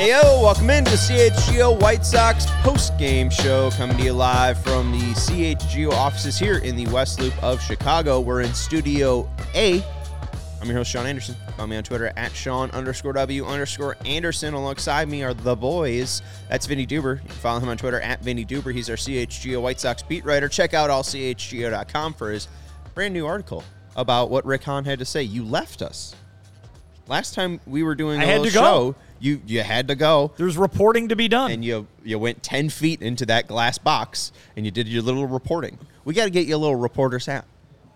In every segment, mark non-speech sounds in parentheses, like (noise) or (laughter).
Ayo, welcome into the CHGO White Sox post-game show coming to you live from the CHGO offices here in the West Loop of Chicago. We're in Studio A. I'm your host, Sean Anderson. Follow me on Twitter at Sean underscore W underscore Anderson. Alongside me are the boys. That's Vinnie Duber. You can follow him on Twitter at Vinnie Duber. He's our CHGO White Sox beat writer. Check out allchgo.com for his brand new article about what Rick Hahn had to say. You left us. Last time we were doing a I had little to go. Show, you you had to go There's reporting to be done. and you you went 10 feet into that glass box and you did your little reporting. We got to get you a little reporter's hat.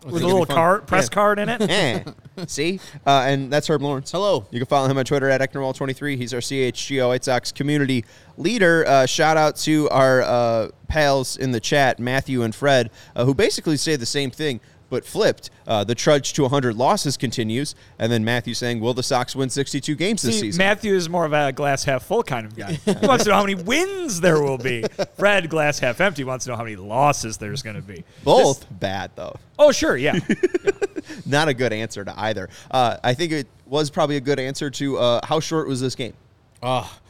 with a little card, press card in it. (laughs) See? Uh, and that's Herb Lawrence. Hello. You can follow him on Twitter at Ecknerwall23. He's our CHGO White Sox community leader. Uh, shout out to our uh, pals in the chat, Matthew and Fred, uh, who basically say the same thing. But flipped, uh, the trudge to 100 losses continues, and then Matthew saying, "Will the Sox win 62 games this season?" Matthew is more of a glass half full kind of guy. he wants to know how many wins there will be. Fred, glass half empty, wants to know how many losses there's going to be. Both This- bad though. oh, sure, yeah. (laughs) Not a good answer to either. Uh, I think it was probably a good answer to uh, how short was this game?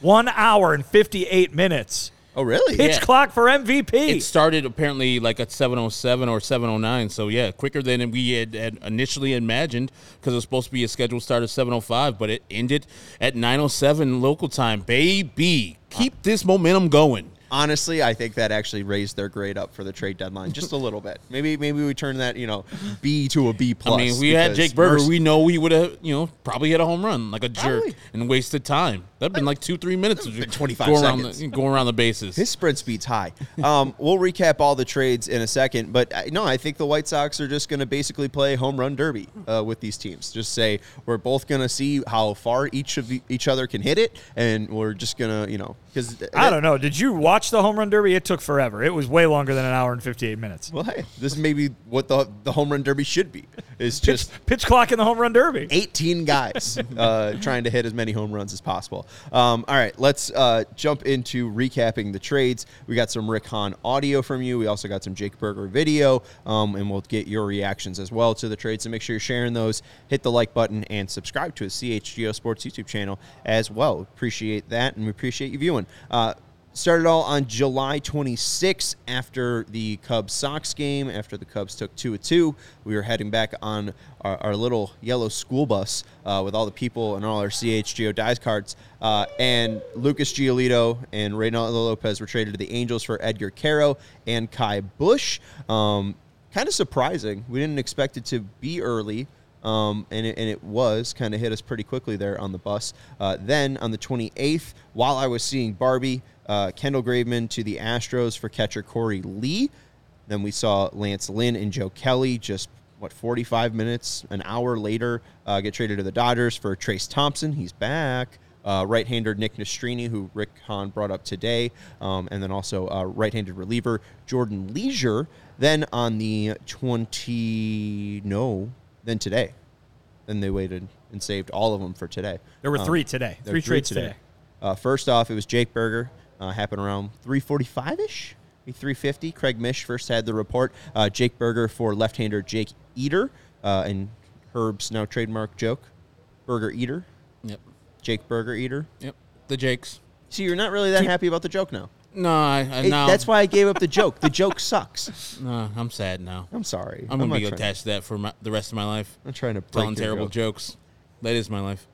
One hour and 58 minutes. Oh, really? Pitch Yeah. clock for MVP. It started apparently like at 707 or 709. So, yeah, quicker than we had, had initially imagined because it was supposed to be a scheduled start at 705, but it ended at 907 local time. Baby, keep uh, this momentum going. Honestly, I think that actually raised their grade up for the trade deadline just a little bit. Maybe maybe we turn that you know B to a B plus. I mean, if we had Jake Burger, Mercer- we know we would have, you know, probably hit a home run like a jerk Probably. and wasted time. That'd been like two, three minutes. of been 25 going around seconds. the, going around the bases. his sprint speed's high. Um, we'll recap all the trades in a second, but uh, no, I think the White Sox are just going to basically play home run derby uh, with these teams. Just say we're both going to see how far each of the, each other can hit it, and we're just going to you know because I don't know. Did you watch the home run derby? It took forever. It was way longer than an hour and 58 minutes. Well, hey, this is maybe what the the home run derby should be. Is Pitch, just pitch clock in the home run derby. 18 guys (laughs) uh, trying to hit as many home runs as possible. Um, all right, let's uh, jump into recapping the trades. We got some Rick Hahn audio from you. We also got some Jake Burger video, um, and we'll get your reactions as well to the trades. So make sure you're sharing those. Hit the like button and subscribe to a CHGO Sports YouTube channel as well. Appreciate that, and we appreciate you viewing. Uh, Started all on July 26th after the Cubs Sox game. After the Cubs took two at two, we were heading back on our, our little yellow school bus uh, with all the people and all our CHGO dice cards. Uh, and Lucas Giolito and Reynaldo Lopez were traded to the Angels for Edgar Quero and Ky Bush. Um, kind of surprising. We didn't expect it to be early. Um, and, it, and it was kind of hit us pretty quickly there on the bus. Uh, then on the 28th, while I was seeing Barbie, uh, Kendall Graveman to the Astros for catcher Korey Lee. Then we saw Lance Lynn and Joe Kelly just, what, 45 minutes, an hour later, uh, get traded to the Dodgers for Trayce Thompson. He's back. Uh, right-hander Nick Nastrini, who Rick Hahn brought up today, um, and then also uh, right-handed reliever Jordan Leasure. Then on the 20, no, then today. Then they waited and saved all of them for today. There were Um, three today. Three were trades today. Uh, first off, it was Jake Burger. Uh, happened around 345-ish, maybe 350. Craig Mish first had the report. Uh, Jake Burger for left-hander Jake Eder, uh, and Herb's now trademark joke, Burger Eater, Yep. Jake Burger Eater. Yep. The Jakes. See, you're not really that happy about the joke now. No, I, I Hey, now That's why I gave up the joke. The joke sucks. (laughs) No, I'm sad now. I'm sorry. I'm gonna be attached to that for my, the rest of my life. I'm trying to break Telling terrible joke. jokes. That is my life.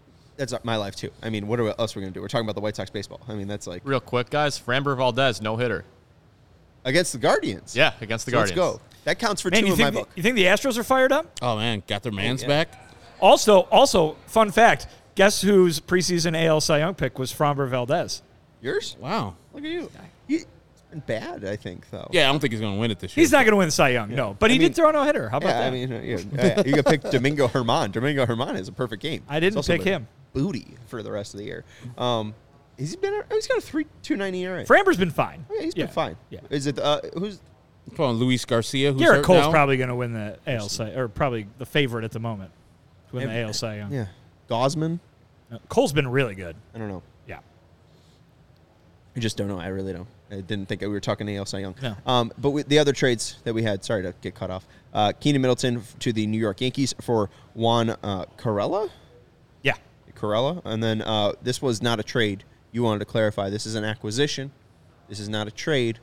That's my life too. I mean, what are- else are we gonna do? We're talking about the White Sox baseball. I mean, that's like Real quick, guys. Framber Valdez, no hitter. against the Guardians. Yeah, against the So let's Guardians. go. That counts for Man, two you in my the, book. you think the Astros are fired up? Oh man, got their man's yeah. back. Also, also, fun fact: guess whose preseason AL Cy Young pick was Framber Valdez? Yours? Wow. Look at you. He, it's been bad, I think, though. Yeah, I don't think he's gonna win it this year. He's not going to win Cy Young, no. But I he mean- did throw a no hitter. How about Yeah, that? I mean, yeah, you could pick Domingo Germán. Domingo Germán is a perfect game. I didn't He's pick been him. Booty for the rest of the year. Um, he's been. He's got a three two ninety ERA. Framber's been fine. Yeah, he's yeah. been fine. Yeah. Is it uh, who's Come on, Luis Garcia. Who's Garrett hurt Cole's now. probably going to win the AL Cy, or probably the favorite at the moment to win the Maybe- AL Cy Young. yeah Gausman? Uh, Cole's been really good. I don't know. Yeah. I just don't know. I really don't. I didn't think we were talking AL Cy Young. No. Um, but with the other trades that we had, sorry to get cut off. Uh, Keynan Middleton f- to the New York Yankees for Juan uh, Carela. Yeah. Carela, and then uh, this was not a trade. You wanted to clarify. This is an acquisition. This is not a trade.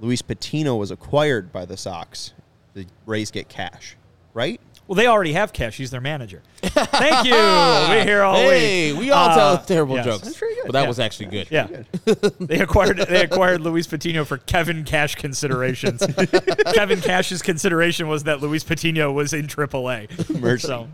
Luis Patino was acquired by the Sox. The Rays get cash, right? Well, they already have cash. He's their manager. Thank you. (laughs) We're here all Hey, week. we all Uh, tell terrible yes. jokes. That's good. But that Yeah. was actually good. Yeah, (laughs) they acquired they acquired Luis Patino for Kevin Cash considerations. (laughs) Kevin Cash's consideration was that Luis Patino was in AAA. Mercy. So,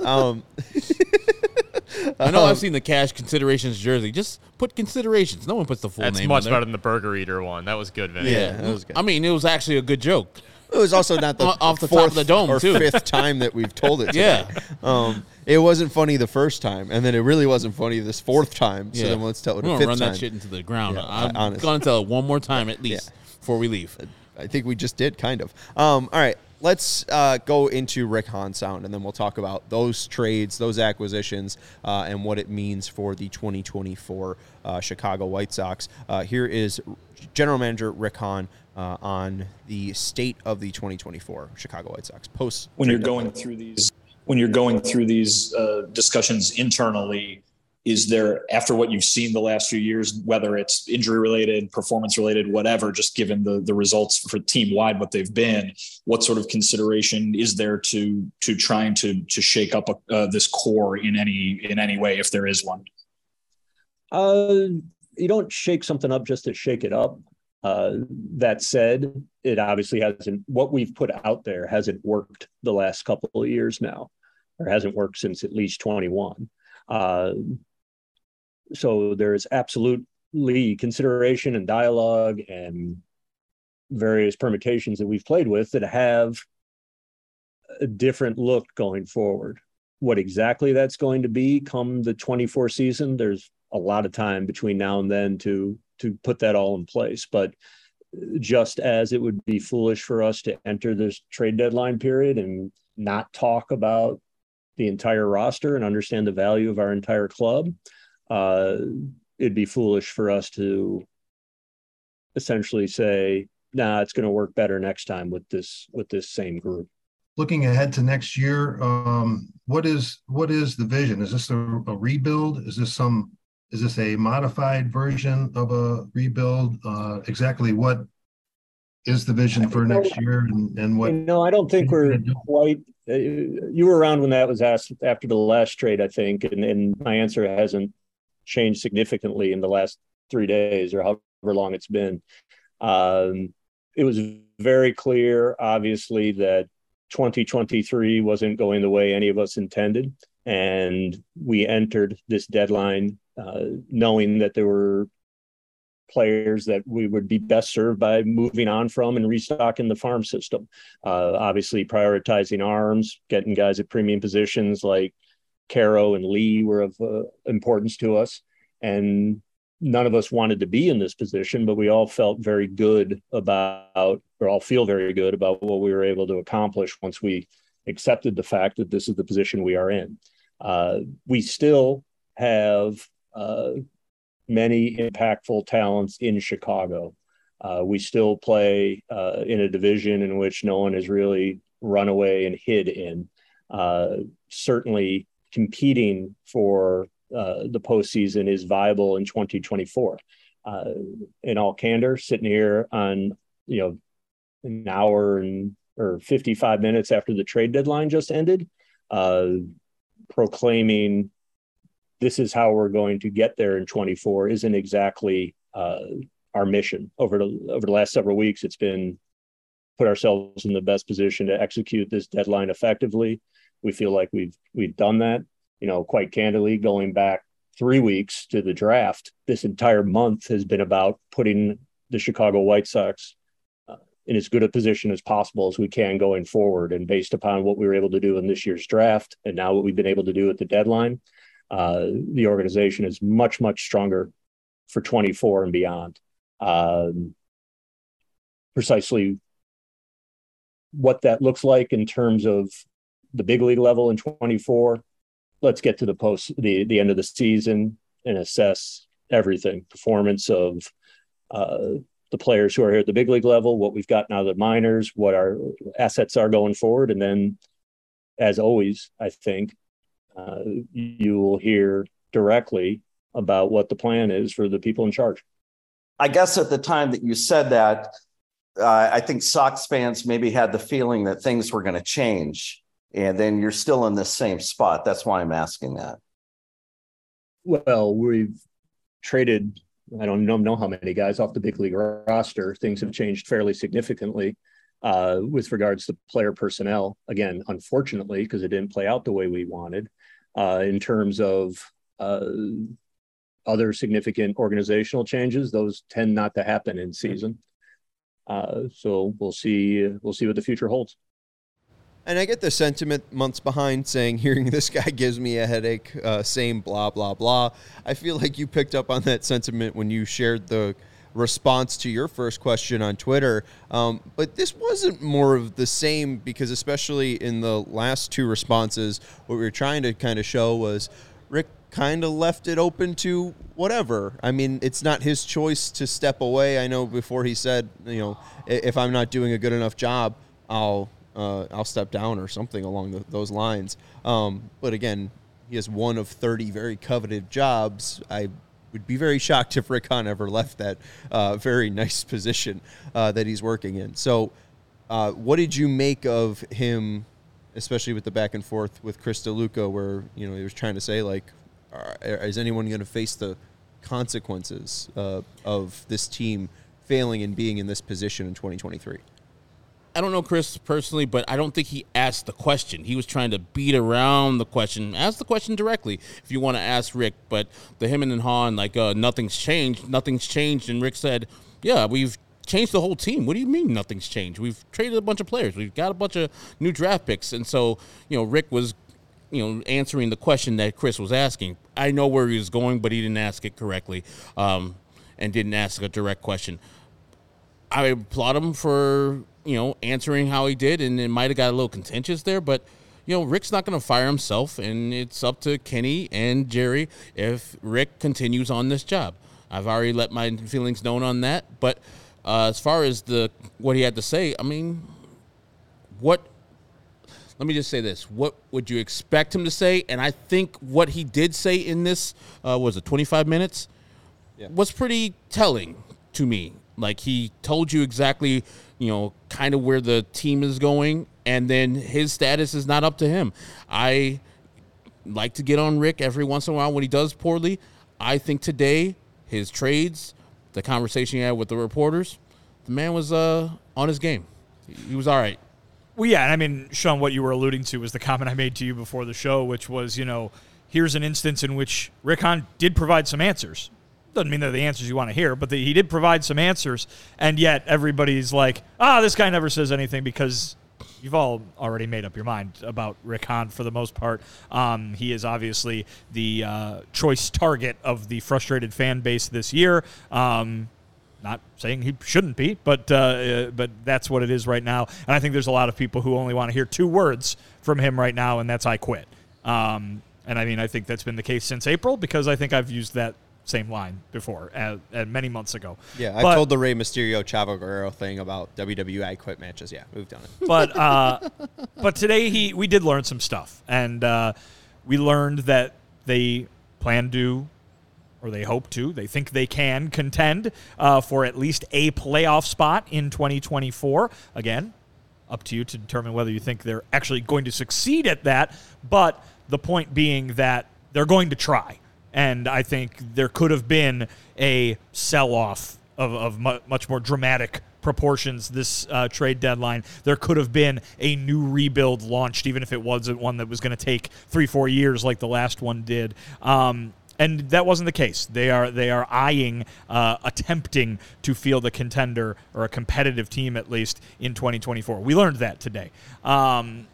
Um, (laughs) I know I've seen the cash considerations jersey. Just put considerations. No one puts the full That's name. much on there. better than the Burger Eater one. That was good, Vinnie. Yeah, that was good. I mean, it was actually a good joke. it was also not the (laughs) Off the top fourth of the dome, or too. fifth time that we've told it. (laughs) Yeah. Um, it wasn't funny the first time, and then it really wasn't funny this fourth time. So yeah. then let's tell it We're gonna fifth run time. that shit into the ground. Yeah, I'm honest. gonna tell it one more time at least before we leave. I think we just did, kind of. Um, all right, let's uh, go into Rick Hahn sound, and then we'll talk about those trades, those acquisitions, uh, and what it means for the 2024 uh, Chicago White Sox. Uh, here is General Manager Rick Hahn uh, on the state of the 2024 Chicago White Sox post. when you're going through these when you're going through these uh, discussions internally is there after what you've seen the last few years whether it's injury related performance related whatever just given the the results for team wide what they've been what sort of consideration is there to to trying to to shake up uh, this core in any in any way if there is one Uh, you don't shake something up just to shake it up. Uh, that said, it obviously hasn't. What we've put out there hasn't worked the last couple of years now, or hasn't worked since at least 21. Uh, so there is absolutely consideration and dialogue and various permutations that we've played with that have a different look going forward. What exactly that's going to be come the 24 season, there's a lot of time between now and then to to put that all in place. But just as it would be foolish for us to enter this trade deadline period and not talk about the entire roster and understand the value of our entire club, uh, it'd be foolish for us to essentially say, "Nah, it's going to work better next time with this with this same group." looking ahead to next year, um, what is what is the vision? Is this a, a rebuild? Is this some is this a modified version of a rebuild? Uh, exactly what is the vision for next year and, and what No, I don't think we're quite. Uh, you were around when that was asked after the last trade, I think, and, and my answer hasn't changed significantly in the last three days or however long it's been. Um, it was very clear, obviously, that 2023 wasn't going the way any of us intended. And we entered this deadline uh, knowing that there were players that we would be best served by moving on from and restocking the farm system. Uh, obviously, prioritizing arms, getting guys at premium positions like Quero and Lee were of uh, importance to us. And none of us wanted to be in this position, but we all felt very good about, or all feel very good about what we were able to accomplish once we accepted the fact that this is the position we are in. Uh, we still have uh, many impactful talents in Chicago. Uh, we still play uh, in a division in which no one has really run away and hid in. Uh, certainly, competing for uh, the postseason is viable in 2024. Uh, in all candor, sitting here on you know an hour and or 55 minutes after the trade deadline just ended, uh, proclaiming this is how we're going to get there in 24 isn't exactly uh, our mission. Over the over the last several weeks, it's been put ourselves in the best position to execute this deadline effectively. We feel like we've we've done that. You know, quite candidly, going back three weeks to the draft, this entire month has been about putting the Chicago White Sox uh, in as good a position as possible as we can going forward. And based upon what we were able to do in this year's draft, and now what we've been able to do at the deadline, uh, the organization is much much stronger for 24 and beyond. Um, precisely what that looks like in terms of the big league level in 24 let's get to the post the the end of the season and assess everything performance of uh, the players who are here at the big league level what we've got now the minors what our assets are going forward. And then as always i think uh, you will hear directly about what the plan is for the people in charge. I guess at the time that you said that uh, i think sox fans maybe had the feeling that things were going to change and then you're still in the same spot. That's why I'm asking that. Well, we've traded, I don't know, how many guys off the big league roster. Things have changed fairly significantly uh, with regards to player personnel. Again, unfortunately, because it didn't play out the way we wanted. Uh, in terms of uh, other significant organizational changes, those tend not to happen in season. Uh, so we'll see. We'll see what the future holds. And I get the sentiment months behind saying, hearing (laughs) this guy gives me a headache, uh, same blah, blah, blah. I feel like you picked up on that sentiment when you shared the response to your first question on Twitter. Um, but this wasn't more of the same because, especially in the last two responses, what we were trying to kind of show was Rick kind of left it open to whatever. I mean, it's not his choice to step away. I know before he said, you know, if I'm not doing a good enough job, I'll uh, I'll step down or something along the, those lines. Um, but again, he has one of 30 very coveted jobs. I would be very shocked if Rick Hahn ever left that uh, very nice position uh, that he's working in. So, uh, what did you make of him, especially with the back and forth with Chris DeLuca, where you know he was trying to say like, is anyone going to face the consequences uh, of this team failing and being in this position in 2023? I don't know Chris personally, but I don't think he asked the question. He was trying to beat around the question. Ask the question directly if you want to ask Rick. But the him and Hahn, like, uh, nothing's changed. Nothing's changed. And Rick said, yeah, we've changed the whole team. What do you mean nothing's changed? We've traded a bunch of players. We've got a bunch of new draft picks. And so, you know, Rick was, you know, answering the question that Chris was asking. I know where he was going, but he didn't ask it correctly um, and didn't ask a direct question. I applaud him for you know, answering how he did, and it might have got a little contentious there, but you know, Rick's not going to fire himself, and it's up to Kenny and Jerry if Rick continues on this job. I've already let my feelings known on that, but uh, as far as the what he had to say, I mean, what? Let me just say this: What would you expect him to say? And I think what he did say in this uh, was it 25 minutes yeah. was pretty telling to me. Like he told you exactly you know, kind of where the team is going, and then his status is not up to him. I like to get on Rick every once in a while when he does poorly. I think today his trades, the conversation he had with the reporters, the man was uh, on his game. He was all right. Well, yeah, and I mean, Sean, what you were alluding to was the comment I made to you before the show, which was, you know, here's an instance in which Rick Hahn did provide some answers doesn't mean they're the answers you want to hear, but the, he did provide some answers, and yet everybody's like, ah, this guy never says anything because you've all already made up your mind about Rick Hahn for the most part. Um, he is obviously the uh, choice target of the frustrated fan base this year. Um, not saying he shouldn't be, but uh, uh, but that's what it is right now. And I think there's a lot of people who only want to hear two words from him right now, and that's "I quit." Um, and I mean, I think that's been the case since April because I think I've used that same line before, and, and many months ago. Yeah, I told the Rey Mysterio Chavo Guerrero thing about WWE quit matches. Yeah, we've done it. (laughs) But uh, but today he we did learn some stuff, and uh, we learned that they plan to or they hope to. They think they can contend uh, for at least a playoff spot in 2024. Again, up to you to determine whether you think they're actually going to succeed at that. But the point being that they're going to try. And I think there could have been a sell off of, of mu- much more dramatic proportions this uh, trade deadline. There could have been a new rebuild launched, even if it wasn't one that was going to take three, four years like the last one did. Um, and that wasn't the case. They are they are eyeing, uh, attempting to field a contender or a competitive team at least in 2024. We learned that today. Um,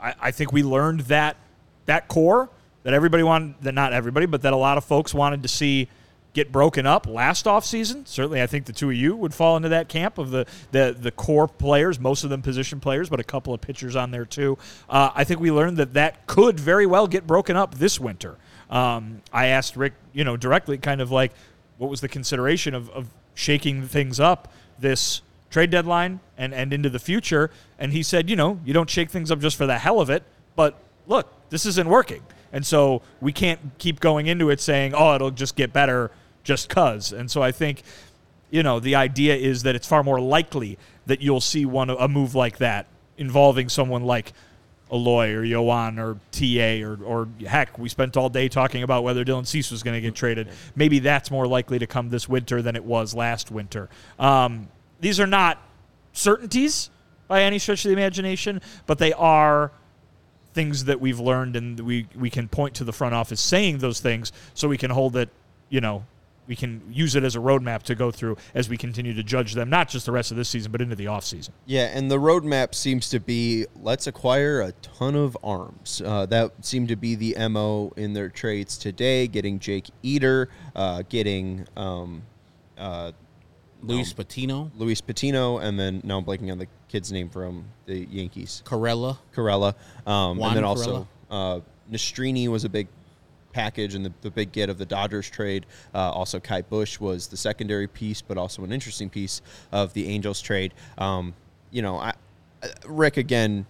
I, I think we learned that that core that everybody wanted, that not everybody, but that a lot of folks wanted to see get broken up last offseason. Certainly, I think the two of you would fall into that camp of the, the, the core players, most of them position players, but a couple of pitchers on there too. Uh, I think we learned that that could very well get broken up this winter. Um, I asked Rick, you know, directly, kind of like, what was the consideration of, of shaking things up this trade deadline and, and into the future? And he said, you know, you don't shake things up just for the hell of it, but look, this isn't working. And so we can't keep going into it saying, oh, it'll just get better just cuz. And so I think, you know, the idea is that it's far more likely that you'll see one a move like that involving someone like Eloy or Yoan or TA or, or heck, we spent all day talking about whether Dylan Cease was going to get traded. Maybe that's more likely to come this winter than it was last winter. Um, these are not certainties by any stretch of the imagination, but they are things that we've learned and we, we can point to the front office saying those things so we can hold it, you know, we can use it as a roadmap to go through as we continue to judge them, not just the rest of this season, but into the offseason. Yeah, and the roadmap seems to be let's acquire a ton of arms. Uh, that seemed to be the MO in their trades today, getting Jake Eder, uh, getting um, uh, Luis Patino, Luis Patino, and then now I'm blanking on the kid's name from the Yankees. Carela. Carela. Um, and then also uh, Nastrini was a big package and the, the big get of the Dodgers trade. Uh, also, Ky Bush was the secondary piece, but also an interesting piece of the Angels trade. Um, you know, I, I- Rick again.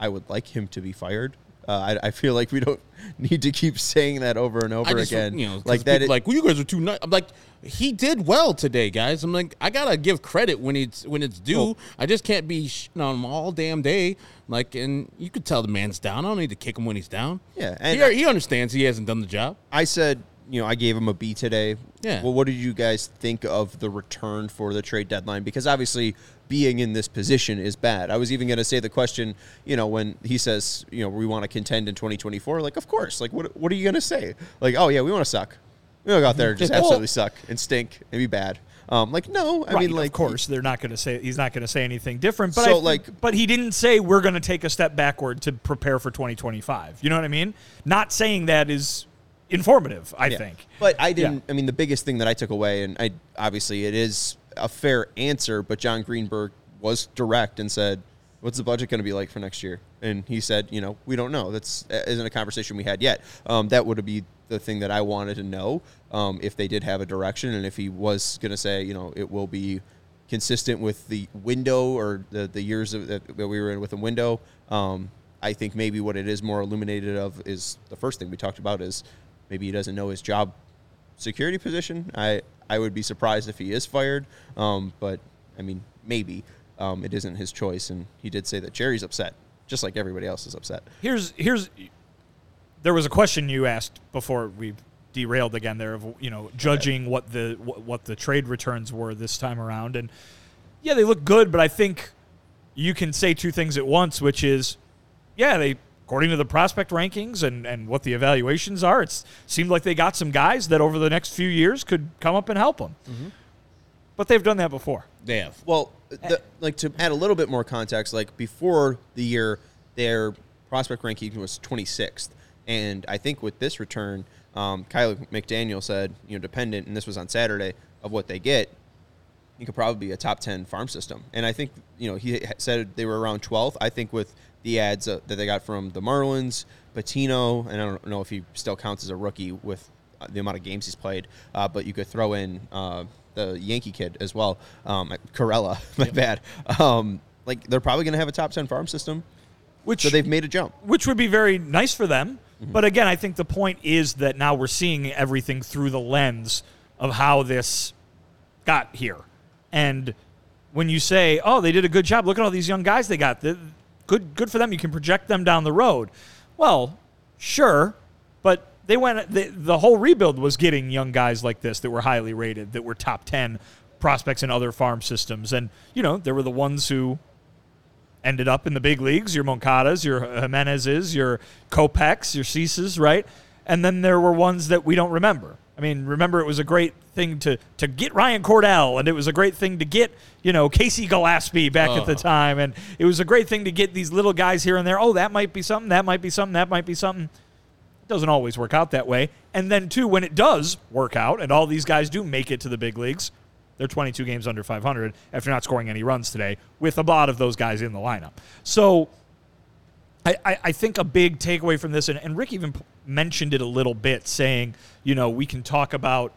I would like him to be fired. Uh, I, I feel like we don't (laughs) need to keep saying that over and over I just, again. you know, like that. Like, well, you guys are too nice. I'm like, he did well today, guys. I'm like, I gotta give credit when it's when it's due. Well- I just can't be shitting on him all damn day. Like, and you could tell the man's down. I don't need to kick him when he's down. Yeah, and he, he understands he hasn't done the job. I said, you know, I gave him a B today. Yeah. Well, what did you guys think of the return for the trade deadline? Because obviously, being in this position is bad. I was even going to say the question, you know, when he says, you know, we want to contend in 2024. Like, of course. Like, what what are you going to say? Like, oh yeah, we want to suck. We want to go out there and just Well- absolutely suck and stink and be bad. Um, like, no, I right, mean, like, of course, they're not going to say he's not going to say anything different. But So, I think- like- but he didn't say we're going to take a step backward to prepare for 2025. You know what I mean? Not saying that is informative. I Yeah. think. But I didn't. I mean, the biggest thing that I took away, and I obviously it is a fair answer, but Jon Greenberg was direct and said, "What's the budget going to be like for next year?" And he said, "You know, we don't know. That's isn't a conversation we had yet. Um, that would be the thing that I wanted to know um, if they did have a direction, and if he was going to say, you know, it will be." consistent with the window or the, the years of, that, that we were in with the window. Um, I think maybe what it is more illuminated of is the first thing we talked about is maybe he doesn't know his job security position. I, I would be surprised if he is fired, um, but I mean, maybe um, it isn't his choice. And he did say that Jerry's upset, just like everybody else is upset. Here's here's there was a question you asked before we derailed again there of you know judging what the what, what the trade returns were this time around and yeah they look good but I think you can say two things at once which is yeah they according to the prospect rankings and and what the evaluations are it seemed like they got some guys that over the next few years could come up and help them but they've done that before They have. Well, the, like to add a little bit more context, like before the year, their prospect ranking was 26th, and I think with this return, um, Kiley McDaniel said, you know, dependent, and this was on Saturday of what they get, you could probably be a top 10 farm system. And I think, you know, he said they were around 12th. I think with the ads uh, that they got from the Marlins, Patino, and I don't know if he still counts as a rookie with uh, the amount of games he's played, uh, but you could throw in uh, the Yankee kid as well, um, Carela, (laughs) my bad. Um, like, they're probably going to have a top 10 farm system. which So they've made a jump. which would be very nice for them. But again, I think the point is that now we're seeing everything through the lens of how this got here. And when you say, "Oh, they did a good job. Look at all these young guys they got. The, good good for them. You can project them down the road." Well, sure, but they went the, whole rebuild was getting young guys like this that were highly rated, that were top 10 prospects in other farm systems. And, you know, there were the ones who ended up in the big leagues, your Moncadas, your Jimenezes, your Kopechs, your Ceases, right? And then there were ones that we don't remember. I mean, remember it was a great thing to to get Ryan Cordell, and it was a great thing to get you know Casey Gillaspie back at the uh-huh. time, and it was a great thing to get these little guys here and there. Oh, that might be something. That might be something. That might be something. It doesn't always work out that way. And then too, when it does work out, and all these guys do make it to the big leagues, they're 22 games under 500 after not scoring any runs today, with a lot of those guys in the lineup. So. I, I, I think a big takeaway from this, and, and Rick even p- mentioned it a little bit, saying, you know, we can talk about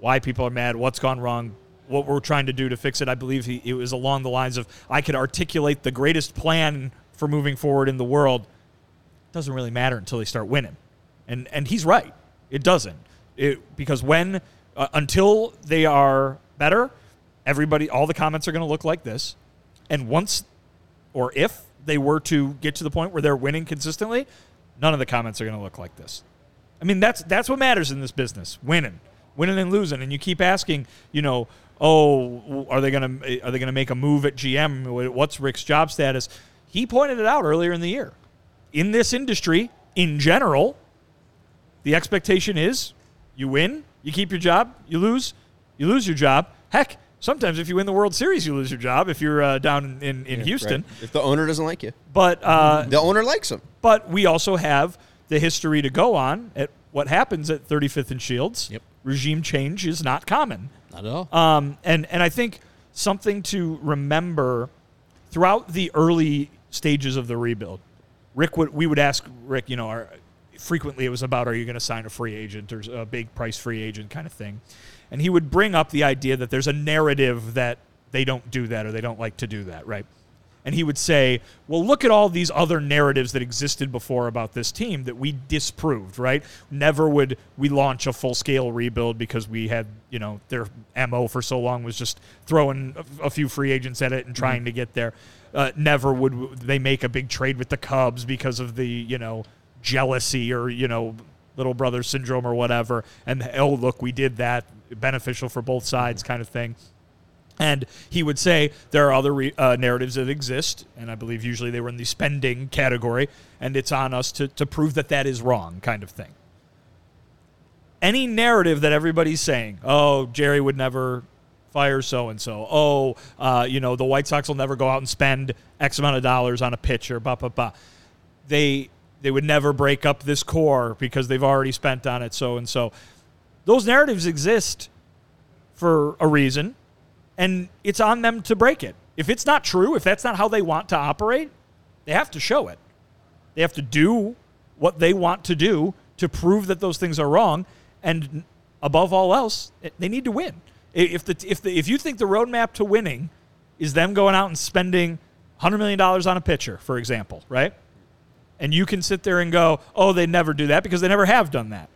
why people are mad, what's gone wrong, what we're trying to do to fix it. I believe he, it was along the lines of, I could articulate the greatest plan for moving forward in the world. Doesn't really matter until they start winning. And, and he's right. It doesn't. It, because when, uh, until they are better, everybody, all the comments are going to look like this. And once or if they were to get to the point where they're winning consistently, none of the comments are going to look like this. I mean, that's that's what matters in this business: winning, winning and losing. And you keep asking, you know, oh, are they going to eh, are they going to make a move at GM? What's Rick's job status? He pointed it out earlier in the year. In this industry, in general, the expectation is you win, you keep your job, you lose, you lose your job. Heck, sometimes if you win the World Series, you lose your job if you're uh, down in, in Houston. Right. If the owner doesn't like you, But uh, the owner likes him. but we also have the history to go on at what happens at 35th and Shields. Yep. Regime change is not common. Not at all. Um, and, and I think something to remember throughout the early stages of the rebuild, Rick would, we would ask Rick, you know, our, frequently it was about, are you going to sign a free agent or a big price free agent kind of thing. And he would bring up the idea that there's a narrative that they don't do that or they don't like to do that, right? And he would say, well, look at all these other narratives that existed before about this team that we disproved, right? Never would we launch a full scale rebuild because we had, you know, their MO for so long was just throwing a, few free agents at it and trying to get there. Uh, never would they make a big trade with the Cubs because of the, you know, jealousy or, you know, little brother syndrome or whatever. And, oh, look, we did that, beneficial for both sides kind of thing. And he would say there are other re- uh, narratives that exist, and I believe usually they were in the spending category, and it's on us to, to prove that that is wrong, kind of thing. Any narrative that everybody's saying, oh, Jerry would never fire so and so, oh, uh, you know, the White Sox will never go out and spend X amount of dollars on a pitcher, blah, blah, blah. They, they would never break up this core because they've already spent on it, so and so. Those narratives exist for a reason and it's on them to break it. If it's not true, if that's not how they want to operate, they have to show it. They have to do what they want to do to prove that those things are wrong, and above all else, they need to win. If the if the if you think the roadmap to winning is them going out and spending hundred million dollars on a pitcher, for example, right? And you can sit there and go, "Oh, they never do that because they never have done that."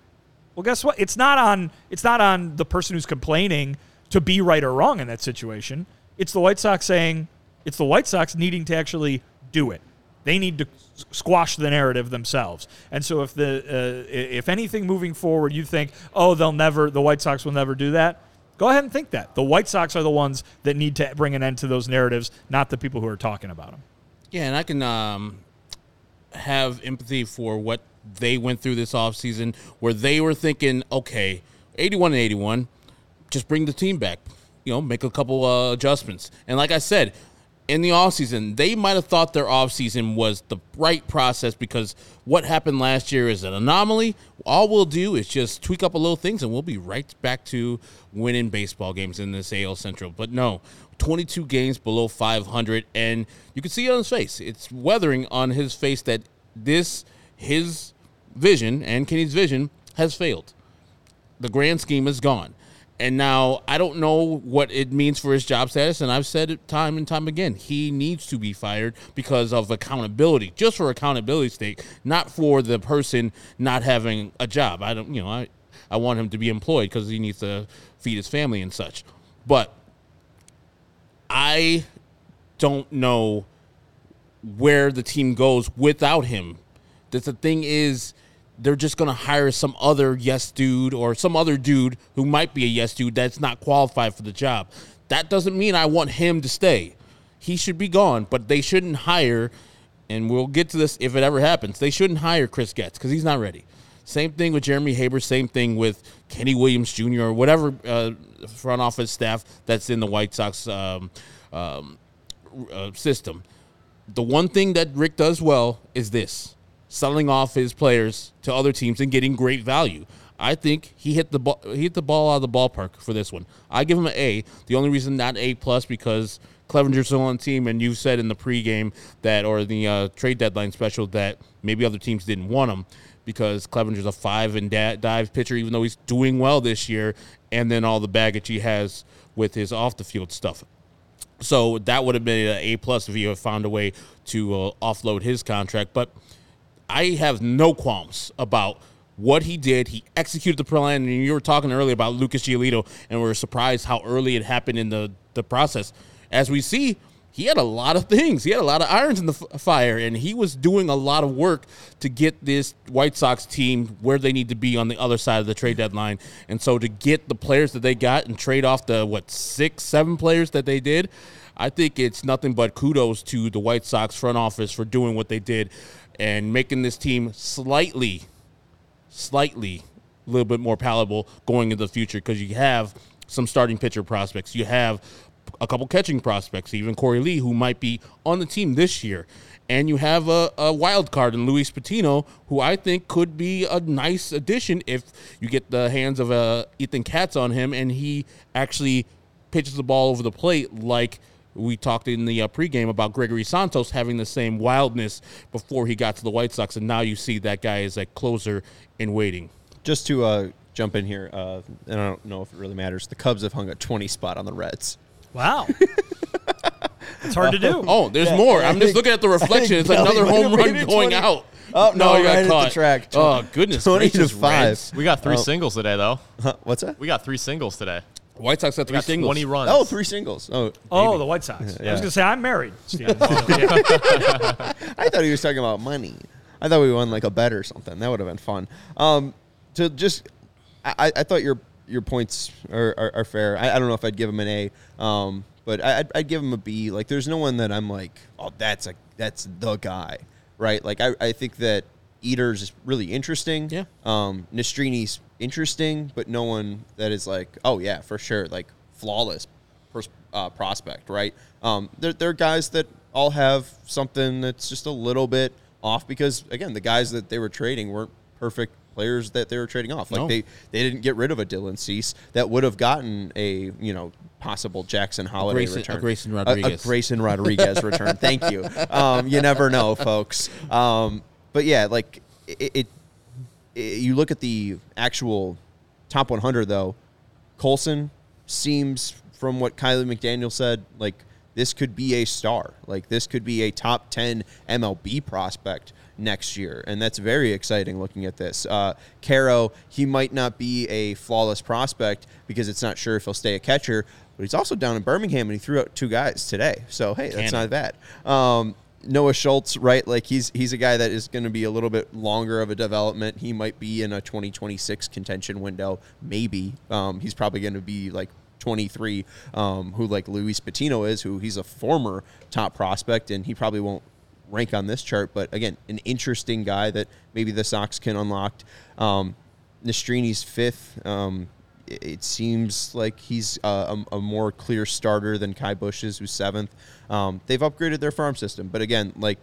Well, guess what? It's not on it's not on the person who's complaining to be right or wrong in that situation. It's the White Sox saying, it's the White Sox needing to actually do it. They need to squash the narrative themselves. And so, if the uh, if anything moving forward, you think, oh, they'll never, the White Sox will never do that. Go ahead and think that the White Sox are the ones that need to bring an end to those narratives, not the people who are talking about them. Yeah, and I can um, have empathy for what they went through this offseason where they were thinking, okay, 81 and 81, just bring the team back, you know, make a couple uh, adjustments. And like I said, in the offseason, they might have thought their offseason was the right process because what happened last year is an anomaly. All we'll do is just tweak up a little things and we'll be right back to winning baseball games in this AL Central. But no, 22 games below 500 and you can see it on his face. It's weathering on his face that this his vision and Kenny's vision has failed. The grand scheme is gone. And now I don't know what it means for his job status, and I've said it time and time again. He needs to be fired because of accountability, just for accountability's sake, not for the person not having a job. I don't, you know, I, I want him to be employed because he needs to feed his family and such. But I don't know where the team goes without him. That the thing is, they're just going to hire some other yes dude or some other dude who might be a yes dude that's not qualified for the job. That doesn't mean I want him to stay. He should be gone, but they shouldn't hire, and we'll get to this if it ever happens. They shouldn't hire Chris Getz because he's not ready. Same thing with Jeremy Haber. Same thing with Kenny Williams Jr. or whatever uh, front office staff that's in the White Sox um, um, uh, system. The one thing that Rick does well is this selling off his players to other teams and getting great value. I think he hit the ball, he hit the ball out of the ballpark for this one. I give him an A. The only reason not A plus because Clevinger's still on team, and you said in the pregame that or the uh, trade deadline special that maybe other teams didn't want him because Clevinger's a five and da- dive pitcher, even though he's doing well this year, and then all the baggage he has with his off the field stuff. So that would have been an A plus if he had found a way to uh, offload his contract. But I have no qualms about what he did. He executed the plan. And you were talking earlier about Lucas Giolito, and we are surprised how early it happened in the, the process. As we see, he had a lot of things. He had a lot of irons in the f- fire, and he was doing a lot of work to get this White Sox team where they need to be on the other side of the trade deadline. And so to get the players that they got and trade off the, what, six, seven players that they did, I think it's nothing but kudos to the White Sox front office for doing what they did and making this team slightly, slightly a little bit more palatable going into the future because you have some starting pitcher prospects. You have a couple catching prospects, even Korey Lee, who might be on the team this year. And you have a, a wild card in Luis Patino, who I think could be a nice addition if you get the hands of uh, Ethan Katz on him and he actually pitches the ball over the plate like we talked in the uh, pregame about Gregory Santos having the same wildness before he got to the White Sox, and now you see that guy is a closer in waiting. Just to uh, jump in here, uh, and I don't know if it really matters. The Cubs have hung a 20 spot on the Reds. Wow. (laughs) it's hard to do. (laughs) Oh, there's more. I'm just looking at the reflection. It's another home run going out. Oh no, you got right at caught. the track. Oh goodness 20 to five. Reds. We got three Oh. singles today, though. Huh, what's that? We got three singles today. White Sox got We three got singles. 20 runs. Oh, three singles. Oh, Oh, maybe. the White Sox. (laughs) I was going to say, I'm married, (laughs) Steven. (laughs) I thought he was talking about money. I thought we won like a bet or something. That would have been fun. Um, to just, I, I thought your your points are, are, are fair. I, I don't know if I'd give him an A, um, but I, I'd, I'd give him a B. Like, there's no one that I'm like, oh, that's a that's the guy, right? Like, I, I think that Eder's is really interesting. Yeah. Um, Nastrini's interesting, but no one that is like, oh yeah, for sure, like flawless pers- uh, prospect, right? Um, they're, they're guys that all have something that's just a little bit off because again, the guys that they were trading weren't perfect players that they were trading off. Like No. they they didn't get rid of a Dylan Cease that would have gotten a you know possible Jackson Holliday Grayson- a return, Grayson A- Rodriguez. a, Grayson Rodriguez return. Thank you. Um, you never know, folks. Um, but yeah, like it, it, it. You look at the actual top 100 though. Colson seems, from what Kiley McDaniel said, like this could be a star. Like this could be a top 10 MLB prospect next year. And that's very exciting looking at this. Uh, Quero, he might not be a flawless prospect because it's not sure if he'll stay a catcher, but he's also down in Birmingham and he threw out two guys today. So, hey, that's Cannon. not bad. Um, Noah Schultz, right? Like he's he's a guy that is going to be a little bit longer of a development. He might be in a 2026 contention window, maybe. Um, he's probably going to be like 23, um, who like Luis Patino is, who he's a former top prospect, and he probably won't rank on this chart. But again, an interesting guy that maybe the Sox can unlock. Um, Nastrini's fifth. Um, it- seems like he's uh, a, a more clear starter than Ky Bush is, who's seventh. Um, they've upgraded their farm system, but again, like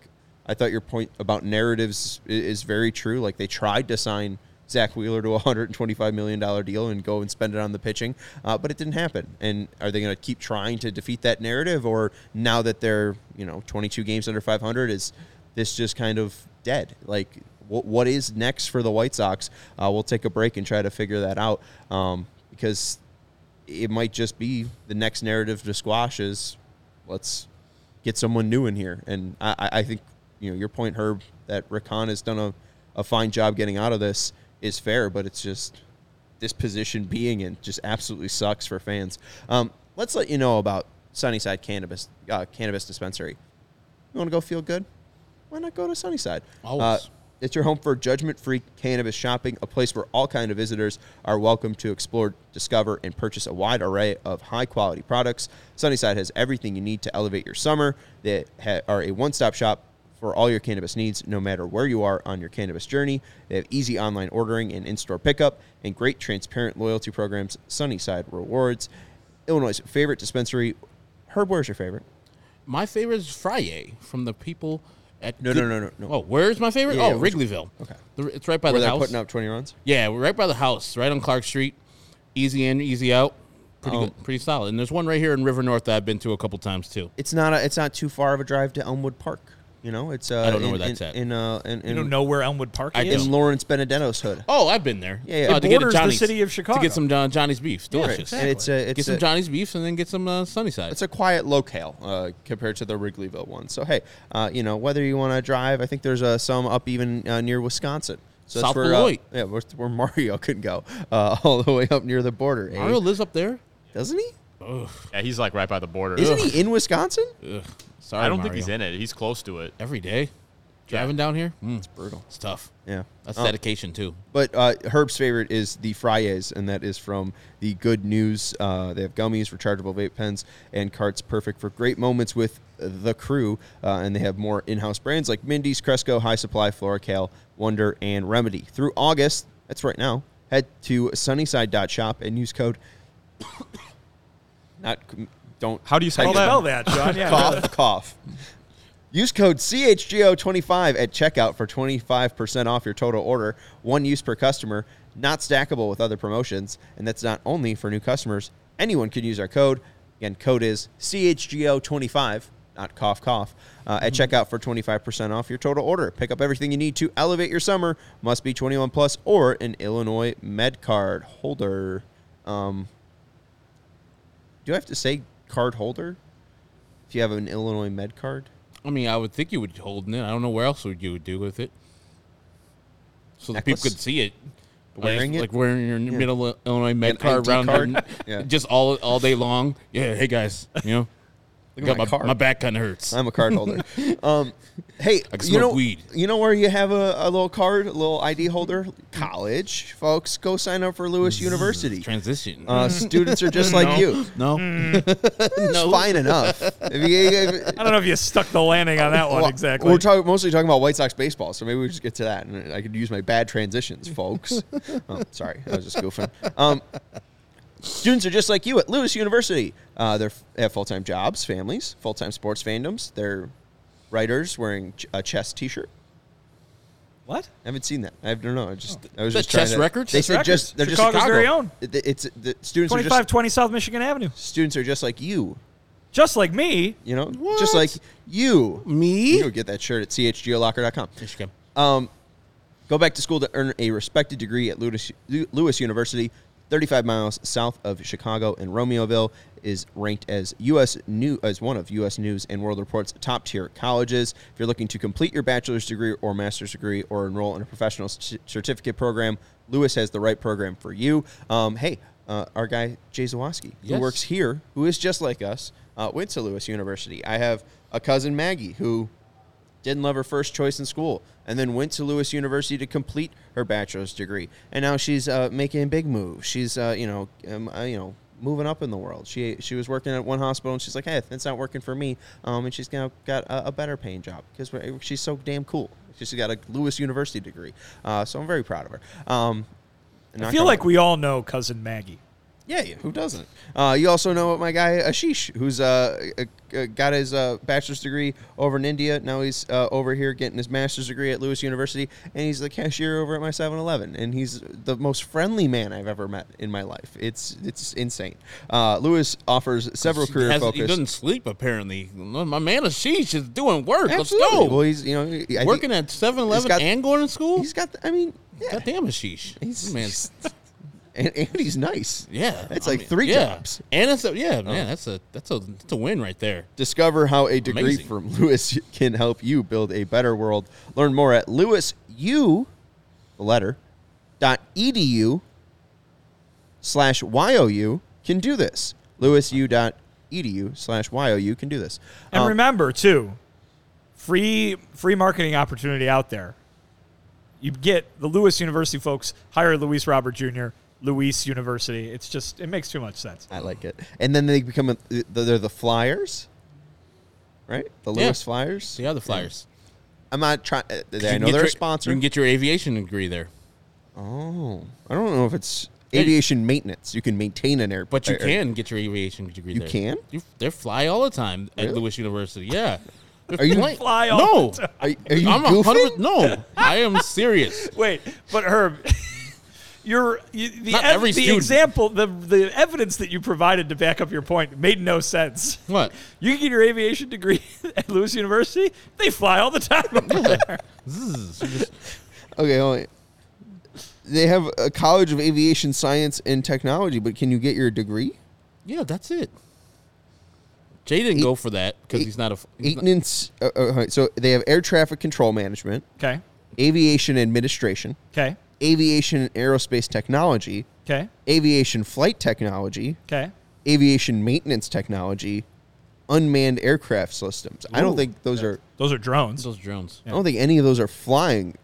I thought your point about narratives i- is very true. Like they tried to sign Zack Wheeler to a hundred and twenty-five million dollar deal and go and spend it on the pitching, uh, but it didn't happen. And are they going to keep trying to defeat that narrative, or now that they're you know twenty-two games under five hundred, is this just kind of dead? Like what, what is next for the White Sox? Uh, we'll take a break and try to figure that out um, because it might just be the next narrative to squash is let's get someone new in here. And I, I- think you know your point, Herb, that Rick Hahn has done a, a fine job getting out of this is fair, but it's just this position being in just absolutely sucks for fans. Um, let's let you know about Sunnyside Cannabis uh, Cannabis Dispensary. You want to go feel good? Why not go to Sunnyside? Always. Uh, it's your home for judgment-free cannabis shopping, a place where all kind of visitors are welcome to explore, discover, and purchase a wide array of high-quality products. Sunnyside has everything you need to elevate your summer. They are a one-stop shop for all your cannabis needs, no matter where you are on your cannabis journey. They have easy online ordering and in-store pickup, and great transparent loyalty programs. Sunnyside Rewards, Illinois' favorite dispensary. Herb, where's your favorite? My favorite is Friday from the people at. No, no, no, no, no. Oh, where's my favorite? Yeah, oh, Wrigleyville. Okay. The- It's right by Where the they're house. putting up 20 runs? Yeah, we're right by the house, right on Clark Street. Easy in, easy out. Pretty Oh. good, pretty solid. And there's one right here in River North that I've been to a couple times too. It's not a, it's not too far of a drive to Elmwood Park. You know, it's uh, I don't know in, where that's in, at. In, uh, in, in, You don't know where Elmwood Park I is? in Lawrence Benedetto's hood. Oh, I've been there. Yeah, yeah. Uh, It to get a borders the Johnny's- city of Chicago. to get some uh, Johnny's beef. Yeah, Delicious. And it's a it's get some a, Johnny's beef and then get some uh, Sunnyside. it's a quiet locale uh, compared to the Wrigleyville one. So hey, uh, you know whether you want to drive, I think there's uh, some up even uh, near Wisconsin. So that's South where, uh, yeah, where, where Mario (laughs) could go, uh, (laughs) all the way up near the border. eh? Mario lives up there. doesn't he? Yeah, he's like right by the border. Isn't he in Wisconsin? Ugh. Sorry, I don't think Mario. he's in it. He's close to it. every day. Driving down here, mm, it's brutal. It's tough. Yeah, That's Um, dedication too. But uh, Herb's favorite is the Friars, and that is from the Good News. Uh, they have gummies, rechargeable vape pens, and carts perfect for great moments with the crew. Uh, and they have more in-house brands like Mindy's, Cresco, High Supply, FloraCal, Wonder, and Remedi. Through August, that's right now, head to sunnyside.shop and use code. Not don't. How do you type spell that? Spell that, John. Yeah. cough, cough. Use code CHGO25 at checkout for 25% off your total order. One use per customer, not stackable with other promotions. And that's not only for new customers. Anyone can use our code. Again, code is CHGO25, not cough, cough, uh, at checkout for 25% off your total order. Pick up everything you need to elevate your summer. Must be 21 plus or an Illinois Med Card holder. Um, do I have to say card holder? If you have an Illinois Med Card? I mean, I would think you would hold it. I don't know where else would you would do with it, so that people could see it. Wearing like, it? like wearing your middle Illinois med An card ID around card? Yeah. just all all day long. Yeah, hey guys, you know, Look got my my, card. my back kind of hurts. I'm a card holder. (laughs) um, hey, I can you know, weed. you know where you have a, a little card, a little ID holder? College, folks. Go sign up for Lewis University. Transition. Uh, students are just (laughs) like no, you. No, (laughs) It's fine enough. If you- if- I don't know if you stuck the landing on that one well, exactly. We're talking mostly talking about White Sox baseball, so maybe we just get to that, and I could use my bad transitions, folks. oh, sorry, I was just goofing. Um, students are just like you at Lewis University. Uh, they're, they have full time jobs, families, full time sports fandoms. They're writers wearing ch- a chess T-shirt. what? I haven't seen that. I don't know. I just I was The just trying chess to- records? They Chess said records. just they're Chicago's just very own. It- It's the students are just 2520 South Michigan Avenue. students are just like you. Just like me. You know, just like you. Me? You get that shirt at chgolocker.com. Michigan. Um, go back to school to earn a respected degree at Lewis, Lewis University, 35 miles south of Chicago in Romeoville, is ranked as U.S. New as one of U.S. News and World Report's top tier colleges. If you're looking to complete your bachelor's degree or master's degree or enroll in a professional c- certificate program, Lewis has the right program for you. Um, hey, uh, our guy Jay Zawoski, who works here, who is just like us, uh, went to Lewis University. I have a cousin Maggie who didn't love her first choice in school, and then went to Lewis University to complete her bachelor's degree. And now she's uh, making a big move. She's uh, you know um, uh, you know moving up in the world. She she was working at one hospital, and she's like, hey, that's not working for me. Um, and she's now got a, a better paying job because she's so damn cool. She's got a Lewis University degree. Uh, so I'm very proud of her. Um, I feel like we all know cousin Maggie. Yeah, yeah, who doesn't? Uh, you also know my guy Ashish, who's uh, uh, uh, got his uh, bachelor's degree over in India. Now he's uh, over here getting his master's degree at Lewis University, and he's the cashier over at my 7-Eleven. And he's the most friendly man I've ever met in my life. It's it's insane. Uh, Lewis offers several career Has- focus. He doesn't sleep apparently. My man Ashish is doing work. Absolutely. Let's go. Well, he's you know I Working at 7-Eleven got- and going to school. He's got. I mean, yeah. God damn Ashish. He's- man. (laughs) he's- And, and he's nice. Yeah, It's I like mean, three yeah. jobs. and it's a yeah, man. That's a that's a that's a win right there. Discover how a degree Amazing. from (laughs) Lewis can help you build a better world. Learn more at lewisu, the letter, dot edu slash YOU can do this. lewisu dot edu slash YOU can do this. And Um, remember too, free free marketing opportunity out there. You get the Lewis University folks hire Luis Robert Jr. Luis University. It's just it makes too much sense. I like it. And then they become a, they're the Flyers, right? The Yeah. Lewis Flyers. Yeah, the Flyers. I'm not trying. Uh, I You know they're get a sponsor. You can get your aviation degree there, oh, I don't know if it's Yeah. aviation maintenance. You can maintain an airport, but you can get your aviation degree. There. You there. can? You, they fly all the time at Really? Lewis University. Yeah. They're Are you- flying- Fly all no. the time. Are, are you I'm a goofing? hundred. No, (laughs) I am serious. Wait, but Herb, you're you, the Not ev- the student. example the the evidence that you provided to back up your point made no sense. What? You can get your aviation degree (laughs) at Lewis University. They fly all the time over there. Just- (laughs) Okay, hold on. They have a College of Aviation Science and Technology, but can you get your degree? yeah, that's it. Jay didn't Eight- go for that because he's not a. he's not- Maintenance. Uh, uh, so they have air traffic control management, Okay. aviation administration, Okay. Aviation and aerospace technology, Okay. aviation flight technology, Okay. aviation maintenance technology, unmanned aircraft systems. I don't Ooh. think those are. Those are drones. those drones. I don't think any of those are flying.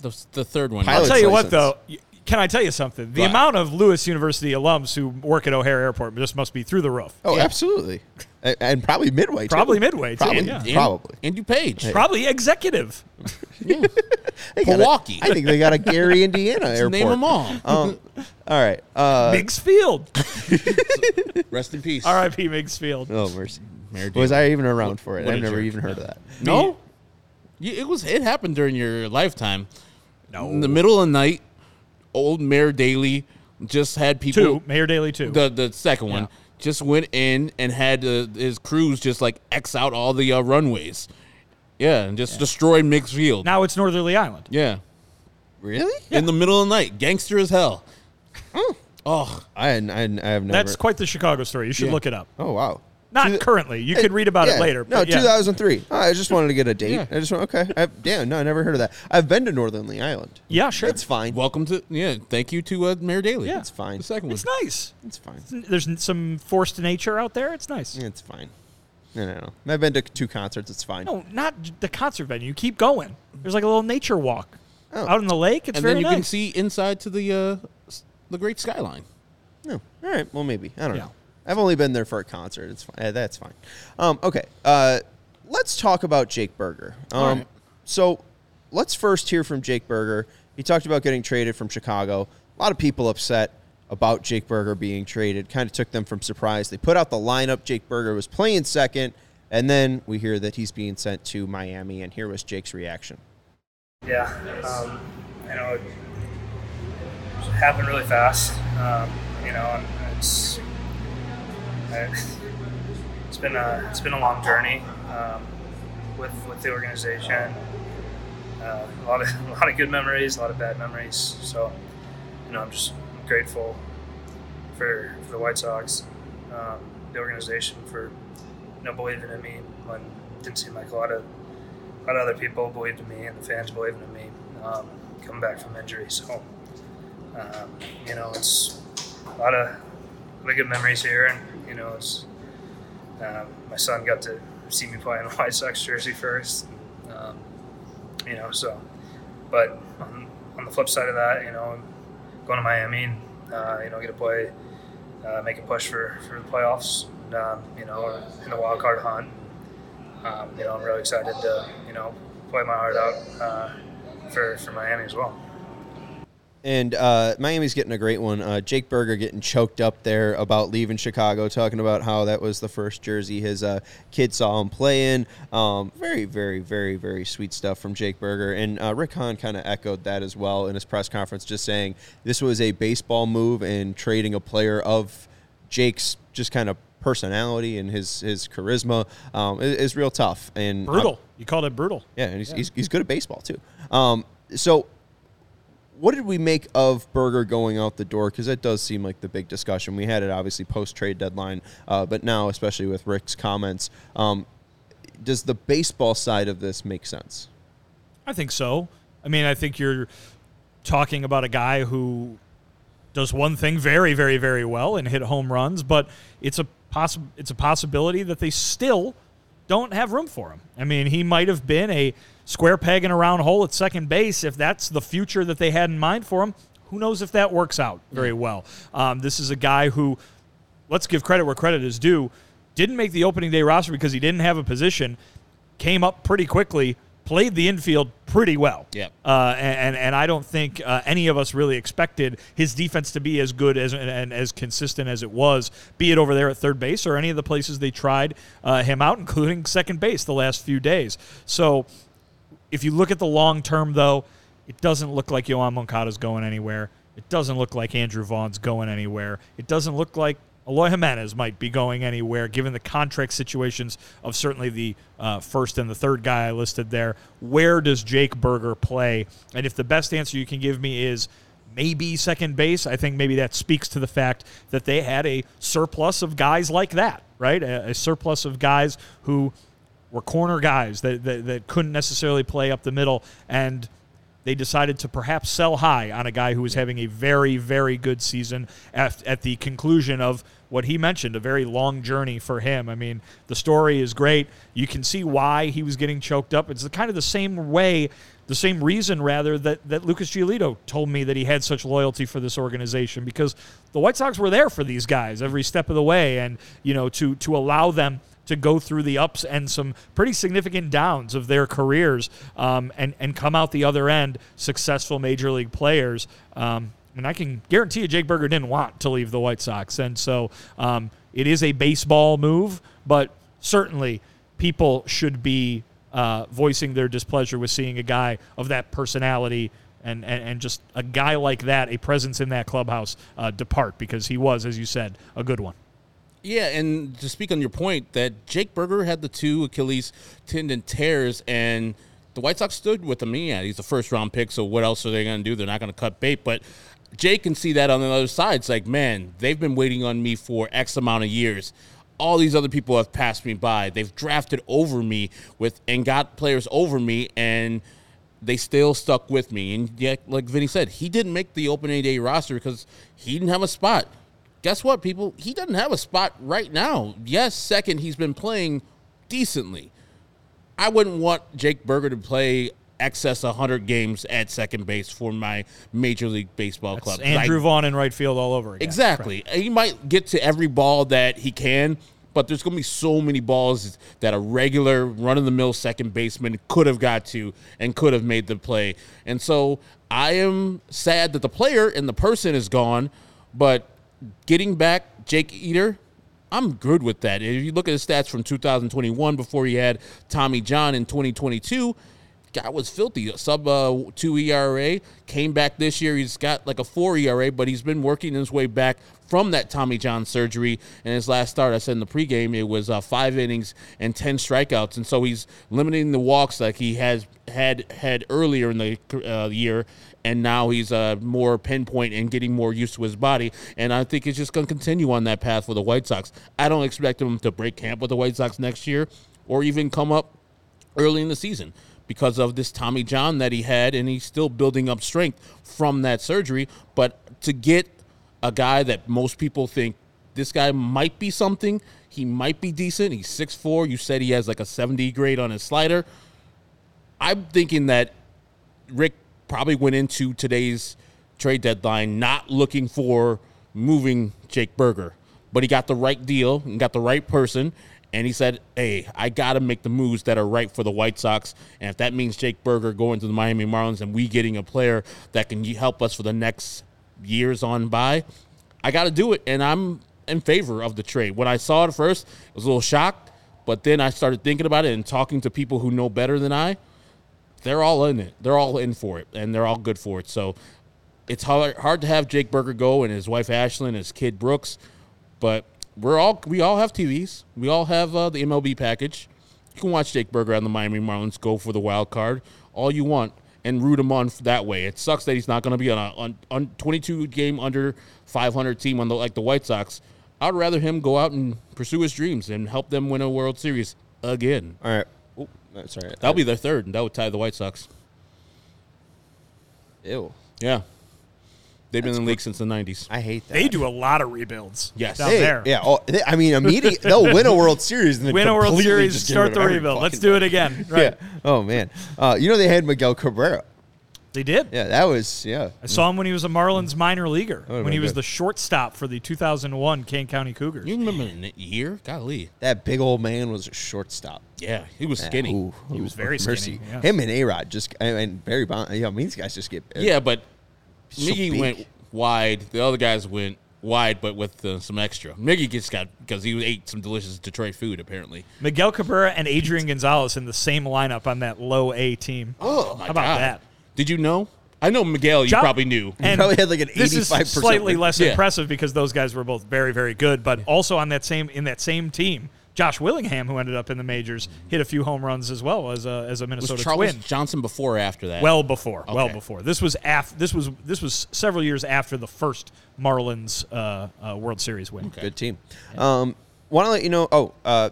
The, the third one. I'll Pilot's tell you license. what, though. y- Can I tell you something? The What? amount of Lewis University alums who work at O'Hare Airport just must be through the roof. Oh, Yeah. absolutely, (laughs) A- and probably midway. too. Probably midway, too, Probably, yeah. And- probably. And you page. Probably executive. (laughs) Yeah. (laughs) They got a- Milwaukee. I think they got a Gary, (laughs) Indiana airport. name them all. Um, all right. Uh, Miggs Field. Rest in peace. R.I.P. Miggs Field. oh mercy. Mayor Was I even around for it? I've never jerk. even heard of that. No. You- It was. It happened during your lifetime. No. In the middle of the night, old Mayor Daley just had people. Two. Mayor Daley, two. The the second one Yeah. Just went in and had uh, his crews just like X out all the uh, runways. Yeah, and just destroy Meigs Field. now it's Northerly Island. yeah. Really? In the middle of the night, gangster as hell. Oh, I, I, I have never. That's quite the Chicago story. You should Yeah. look it up. Oh wow. Not Two- currently. You could read about it later. No, but yeah. 2003. Oh, I just wanted to get a date. Yeah. I just went, okay. I, damn, no, I never heard of that. I've been to Northernly Island. Yeah, sure. It's fine. welcome to yeah. Thank you to uh, Mayor Daley. Yeah. It's fine. The second one. It's nice. It's fine. There's some forced nature out there. It's nice. It's fine. No, no, no. I've been to two concerts. It's fine. No, not the concert venue. Keep going. There's like a little nature walk Oh. out in the lake. It's and very then you nice. can see inside to the uh, the Great Skyline. No. All right. Well, maybe. I don't Yeah. know. I've only been there for a concert. It's fine. Eh, that's fine. Um, okay. Uh, let's talk about Jake Burger. Um, All right. So let's first hear from Jake Burger. He talked about getting traded from Chicago. A lot of people upset about Jake Burger being traded. Kind of took them from surprise. They put out the lineup. Jake Burger was playing second. And then we hear that he's being sent to Miami. And here was Jake's reaction. Yeah, um, you know, it happened really fast. Um, you know, it's I, it's been a it's been a long journey um, with with the organization. Uh, a lot of (laughs) a lot of good memories, a lot of bad memories. So, you know, I'm just grateful for for the White Sox, um, the organization for you know believing in me when it didn't seem like a lot of a lot of other people believed in me and the fans believed in me um, coming back from injury. So, um, you know, it's a lot of, a lot of good memories here. And, you know, it's, um, my son got to see me play in a (laughs) White Sox jersey first. Um, you know, so, but on, on the flip side of that, you know, going to Miami and, uh, you know, get to play, uh, make a push for, for the playoffs, and, um, you know, in the wild card hunt um, you know, I'm really excited to, you know, play my heart out uh, for, for Miami as well. And uh, Miami's getting a great one. Uh, Jake Burger getting choked up there about leaving Chicago, talking about how that was the first jersey his uh, kid saw him play in. Um, very, very, very, very sweet stuff from Jake Burger. And uh, Rick Hahn kind of echoed that as well in his press conference, just saying this was a baseball move and trading a player of Jake's just kind of personality and his his charisma um, is, is real tough and brutal. you called it brutal. yeah, and he's, He's, he's good at baseball too. Um, so, what did we make of Burger going out the door? Because that does seem like the big discussion. We had it obviously post trade deadline, uh, but now, especially with Rick's comments, um, does the baseball side of this make sense? I think so. I mean, I think you're talking about a guy who does one thing very, very, very well and hit home runs, but it's a possi- it's a possibility that they still don't have room for him. I mean, he might have been a square peg in a round hole at second base if that's the future that they had in mind for him. Who knows if that works out very well? Um, this is a guy who, let's give credit where credit is due, didn't make the opening day roster because he didn't have a position, came up pretty quickly, played the infield pretty well. Yep. Uh, and and I don't think uh, any of us really expected his defense to be as good as and, and as consistent as it was, be it over there at third base or any of the places they tried uh, him out, (laughs) including second base the last few days. So if you look at the long term, though, it doesn't look like Yoán Moncada's going anywhere. It doesn't look like Andrew Vaughn's going anywhere. It doesn't look like Eloy Jimenez might be going anywhere, given the contract situations of certainly the uh, first and the third guy I listed there. Where does Jake Burger play? And if the best answer you can give me is maybe second base, I think maybe that speaks to the fact that they had a surplus of guys like that, right? A, a surplus of guys who were corner guys that, that, that couldn't necessarily play up the middle. And they decided to perhaps sell high on a guy who was having a very, very good season at, at the conclusion of what he mentioned, a very long journey for him. I mean, the story is great. You can see why he was getting choked up. It's the, kind of the same way, the same reason, rather, that, that Lucas Giolito told me that he had such loyalty for this organization because the White Sox were there for these guys every step of the way. And, you know, to, to allow them to go through the ups and some pretty significant downs of their careers um, and, and come out the other end successful major league players. Um, and I can guarantee you Jake Burger didn't want to leave the White Sox. And so um, it is a baseball move, but certainly people should be uh, voicing their displeasure with seeing a guy of that personality and, and, and just a guy like that, a presence in that clubhouse, uh, depart because he was, as you said, a good one. Yeah, and to speak on your point, that Jake Burger had the two Achilles tendon tears, and the White Sox stood with him. Yeah, he's a first round pick, so what else are they going to do? They're not going to cut bait. But Jake can see that on the other side. It's like, man, they've been waiting on me for X amount of years. All these other people have passed me by. They've drafted over me with and got players over me, and they still stuck with me. And yet, like Vinnie said, he didn't make the opening day roster because he didn't have a spot guess what, people? He doesn't have a spot right now. Yes, second, he's been playing decently. I wouldn't want Jake Burger to play excess 100 games at second base for my Major League Baseball That's club. Andrew I, Vaughn in right field all over again. Exactly. Correct. He might get to every ball that he can, but there's going to be so many balls that a regular run of the mill second baseman could have got to and could have made the play. And so I am sad that the player and the person is gone, but getting back Jake Eder, I'm good with that. If you look at his stats from 2021 before he had Tommy John in 2022, guy was filthy. Sub uh, two ERA. Came back this year. He's got like a four ERA, but he's been working his way back from that Tommy John surgery. And his last start, I said in the pregame, it was uh, five innings and ten strikeouts. And so he's limiting the walks like he has had had earlier in the uh, year. And now he's uh, more pinpoint and getting more used to his body. And I think he's just going to continue on that path for the White Sox. I don't expect him to break camp with the White Sox next year or even come up early in the season because of this Tommy John that he had, and he's still building up strength from that surgery. But to get a guy that most people think this guy might be something, he might be decent. He's 6'4. You said he has like a 70 grade on his slider. I'm thinking that Rick probably went into today's trade deadline not looking for moving Jake Burger, but he got the right deal and got the right person and he said, "Hey, I got to make the moves that are right for the White Sox, and if that means Jake Burger going to the Miami Marlins and we getting a player that can help us for the next years on by, I got to do it." And I'm in favor of the trade. When I saw it first, I was a little shocked, but then I started thinking about it and talking to people who know better than I. They're all in it. They're all in for it, and they're all good for it. So it's hard hard to have Jake Burger go and his wife Ashlyn and his kid Brooks, but we're all we all have TVs. We all have uh, the MLB package. You can watch Jake Burger on the Miami Marlins go for the wild card all you want. and root him on that way. It sucks that he's not going to be on a on, on 22 game under 500 team on the like the White Sox. I'd rather him go out and pursue his dreams and help them win a World Series again. All right. Oh, no, sorry. That'll be their third, and that would tie the White Sox. Ew. Yeah, they've been in the league since the 90s. I hate that. They do a lot of rebuilds. Yes. down Hey, there. Yeah. Oh, they, I mean, immediately they'll win a World Series and then Win a World Series, start the of every rebuild. Let's do it again. (laughs) Right. Yeah. Oh man. Uh, you know they had Miguel Cabrera. They did. Yeah, that was yeah. I saw him when he was a Marlins minor leaguer, when he was good. the shortstop for the 2001 Kane County Cougars. You remember the year? Golly. That big old man was a shortstop. Yeah, he was Yeah, skinny. ooh, He was very mercy. skinny, yeah. Him and A Rod just and- and Barry Bond. Yeah, I mean, these guys just get Yeah, but So Miggy big. went wide. The other guys went wide, but with uh, some extra. Miggy just got because he ate some delicious Detroit food. Apparently. Miguel Cabrera and Adrian Gonzalez in the same lineup on that low A team. Oh my How about God. that? Did you know? I know Miguel. You Job- probably knew. And probably had like an this is 85% slightly win. less Yeah. impressive because those guys were both very, very good. But also on that same in that same team, Josh Willingham, who ended up in the majors, hit a few home runs as well as a as a was Minnesota Charles Twin. Johnson before or after that? Well before, well before. This was af- This was this was several years after the first Marlins uh, uh, World Series win. good team. Um, want to let you know. Oh, uh,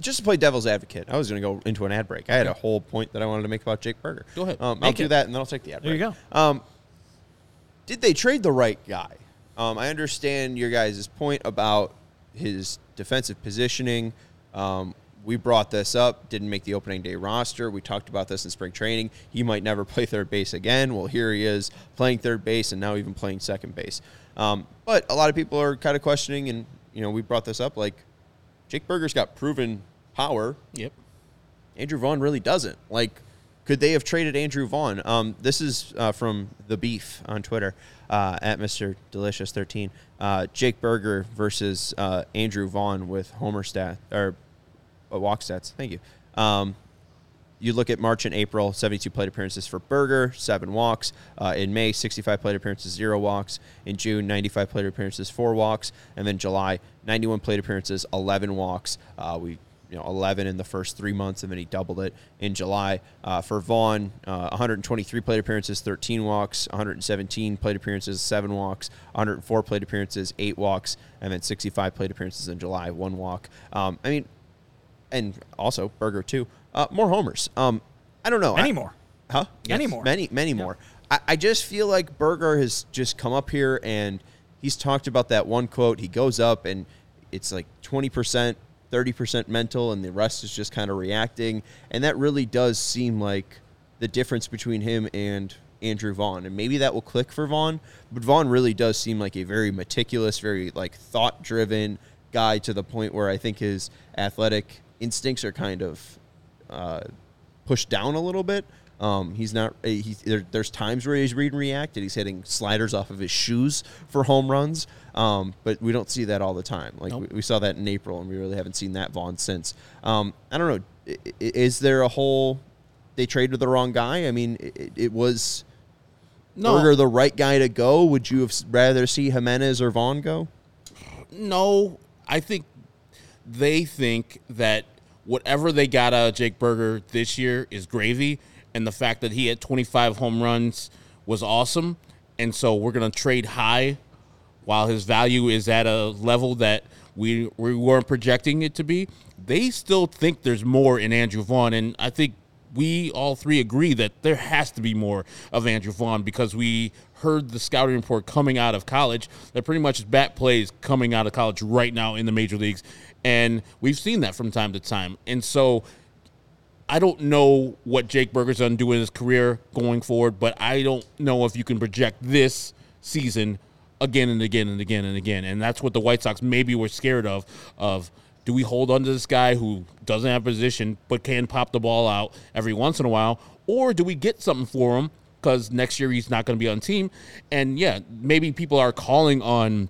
just to play devil's advocate, I was going to go into an ad break. I had a whole point that I wanted to make about Jake Burger. Go ahead. Um, I'll do it. that, and then I'll take the ad There break. you go. Um, did they trade the right guy? Um, I understand your guys' point about his defensive positioning. Um, we brought this up, didn't make the opening day roster. We talked about this in spring training. He might never (laughs) play third base again. Well, here he is playing third base and now even playing second base. Um, but a lot of people are kind of questioning, and you know, we brought this up like Jake Burger's got proven power. Yep. Andrew Vaughn really doesn't. Like, could they have traded Andrew Vaughn? Um, this is uh, from the Beef on Twitter uh, at Mister Delicious thirteen. Uh, Jake Burger versus uh, Andrew Vaughn with Homer stat or uh, walk stats. Thank you. Um, you look at March and April, 72 plate appearances for Burger, seven walks. Uh, in May, 65 plate appearances, zero walks. In June, 95 plate appearances, four walks. And then July, 91 plate appearances, 11 walks. Uh, we, you know, 11 in the first three months, and then he doubled it in July. Uh, for Vaughn, uh, 123 plate appearances, 13 walks. 117 plate appearances, seven walks. 104 plate appearances, eight walks. And then 65 plate appearances in July, one walk. Um, I mean, and also Burger too. Uh, more homers. Um, I don't know. Many I- more. Huh? Many more. Many, many more. I, I just feel like Burger has just come up here and he's talked about that one quote. He goes up and it's like 20%, 30% mental, and the rest is just kind of reacting. And that really does seem like the difference between him and Andrew Vaughn. And maybe that will click for Vaughn, but Vaughn really does seem like a very meticulous, very like thought driven guy to the point where I think his athletic instincts are kind of uh, pushed down a little bit. Um, he's not. He, there, there's times where he's read and react, and he's hitting sliders off of his shoes for home runs. Um, but we don't see that all the time. Like we, we saw that in April, and we really haven't seen that Vaughn since. Um, I don't know. Is there a whole? They traded the wrong guy. I mean, it, it was No. Burger the right guy to go. Would you have rather see Jimenez or Vaughn go? No, I think they think that whatever they got out of Jake Burger this year is gravy, and the fact that he had 25 home runs was awesome, and so we're gonna trade high while his value is at a level that we we weren't projecting it to be. They still think there's more in Andrew Vaughn, and I think we all three agree that there has to be more of Andrew Vaughn because we heard the scouting report coming out of college that pretty much his bat plays coming out of college right now in the major leagues, and we've seen that from time to time, and so. I don't know what Jake Burger's going to do in his career going forward, but I don't know if you can project this season again and again and again and again. And that's what the White Sox maybe were scared of. Of do we hold on to this guy who doesn't have position but can pop the ball out every once in a while, or do we get something for him because next year he's not going to be on team? And yeah, maybe people are calling on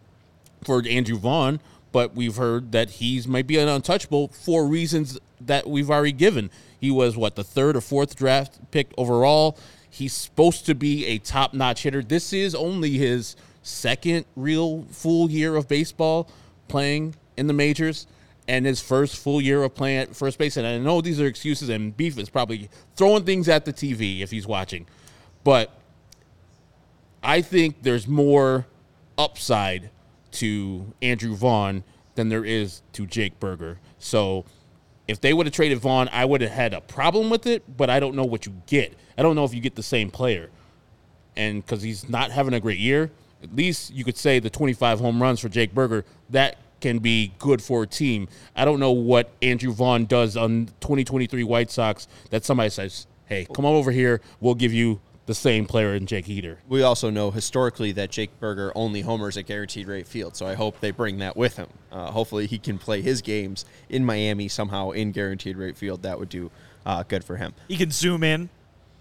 for Andrew Vaughn, but we've heard that he's might be an untouchable for reasons that we've already given. He was what the third or fourth draft pick overall. He's supposed to be a top-notch hitter. This is only his second real full year of baseball playing in the majors, and his first full year of playing at first base. And I know these are excuses, and Beef is probably throwing things at the TV if he's watching. But I think there's more upside to Andrew Vaughn than there is to Jake Burger. So if they would have traded Vaughn, I would have had a problem with it, but I don't know what you get. I don't know if you get the same player. And because he's not having a great year, at least you could say the 25 home runs for Jake Burger, that can be good for a team. I don't know what Andrew Vaughn does on 2023 White Sox that somebody says, hey, come on over here. We'll give you the same player in Jake Eder. We also know historically that Jake Burger only homers at Guaranteed Rate Field, so I hope they bring that with him. Uh, hopefully, he can play his games in Miami somehow in Guaranteed Rate Field. That would do uh, good for him. He can zoom in.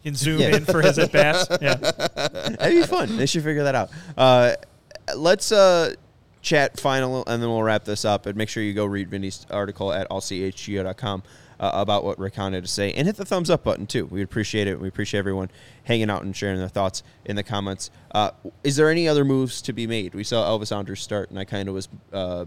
He can zoom Yeah. in for his at bats. (laughs) Yeah. That'd be fun. They should figure that out. Uh, let's uh, chat final, and then we'll wrap this up. And make sure you go read Vinnie's article at allchgo.com uh, about what Rick had to say, and hit the thumbs up button too. We appreciate it. We appreciate everyone hanging out and sharing their thoughts in the comments. Uh, is there any other moves to be made? We saw Elvis Andrus start, and I kind of was uh,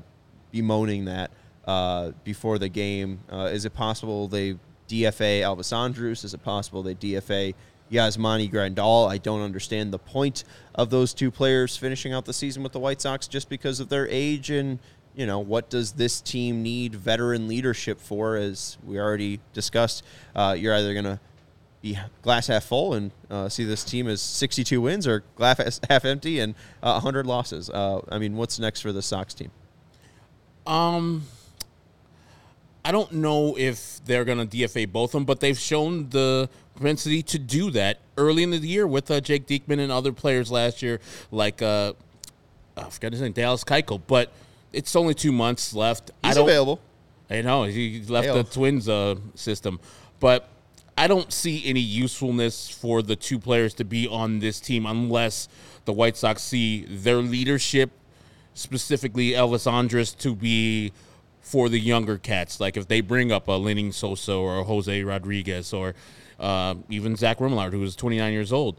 bemoaning that uh, before the game. Uh, is it possible they DFA Elvis Andrus? Is it possible they DFA Yasmani Grandal? I don't understand the point of those two players finishing out the season with the White Sox just because of their age and you know what does this team need veteran leadership for? As we already discussed, uh, you're either going to be glass half full and uh, see this team as 62 wins or glass half empty and uh, 100 losses. Uh, I mean, what's next for the Sox team? Um, I don't know if they're going to DFA both of them, but they've shown the propensity to do that early in the year with uh, Jake Diekman and other players last year, like uh, I forgot his name, Dallas Keuchel. But it's only two months left. I He's don't, available. I know he left Hail. the Twins uh, system, but I don't see any usefulness for the two players to be on this team unless the White Sox see their leadership, specifically Elvis Andrus, to be for the younger cats. Like if they bring up a Lenyn Sosa or a Jose Rodriguez or uh, even Zach Remillard, who is 29 years old.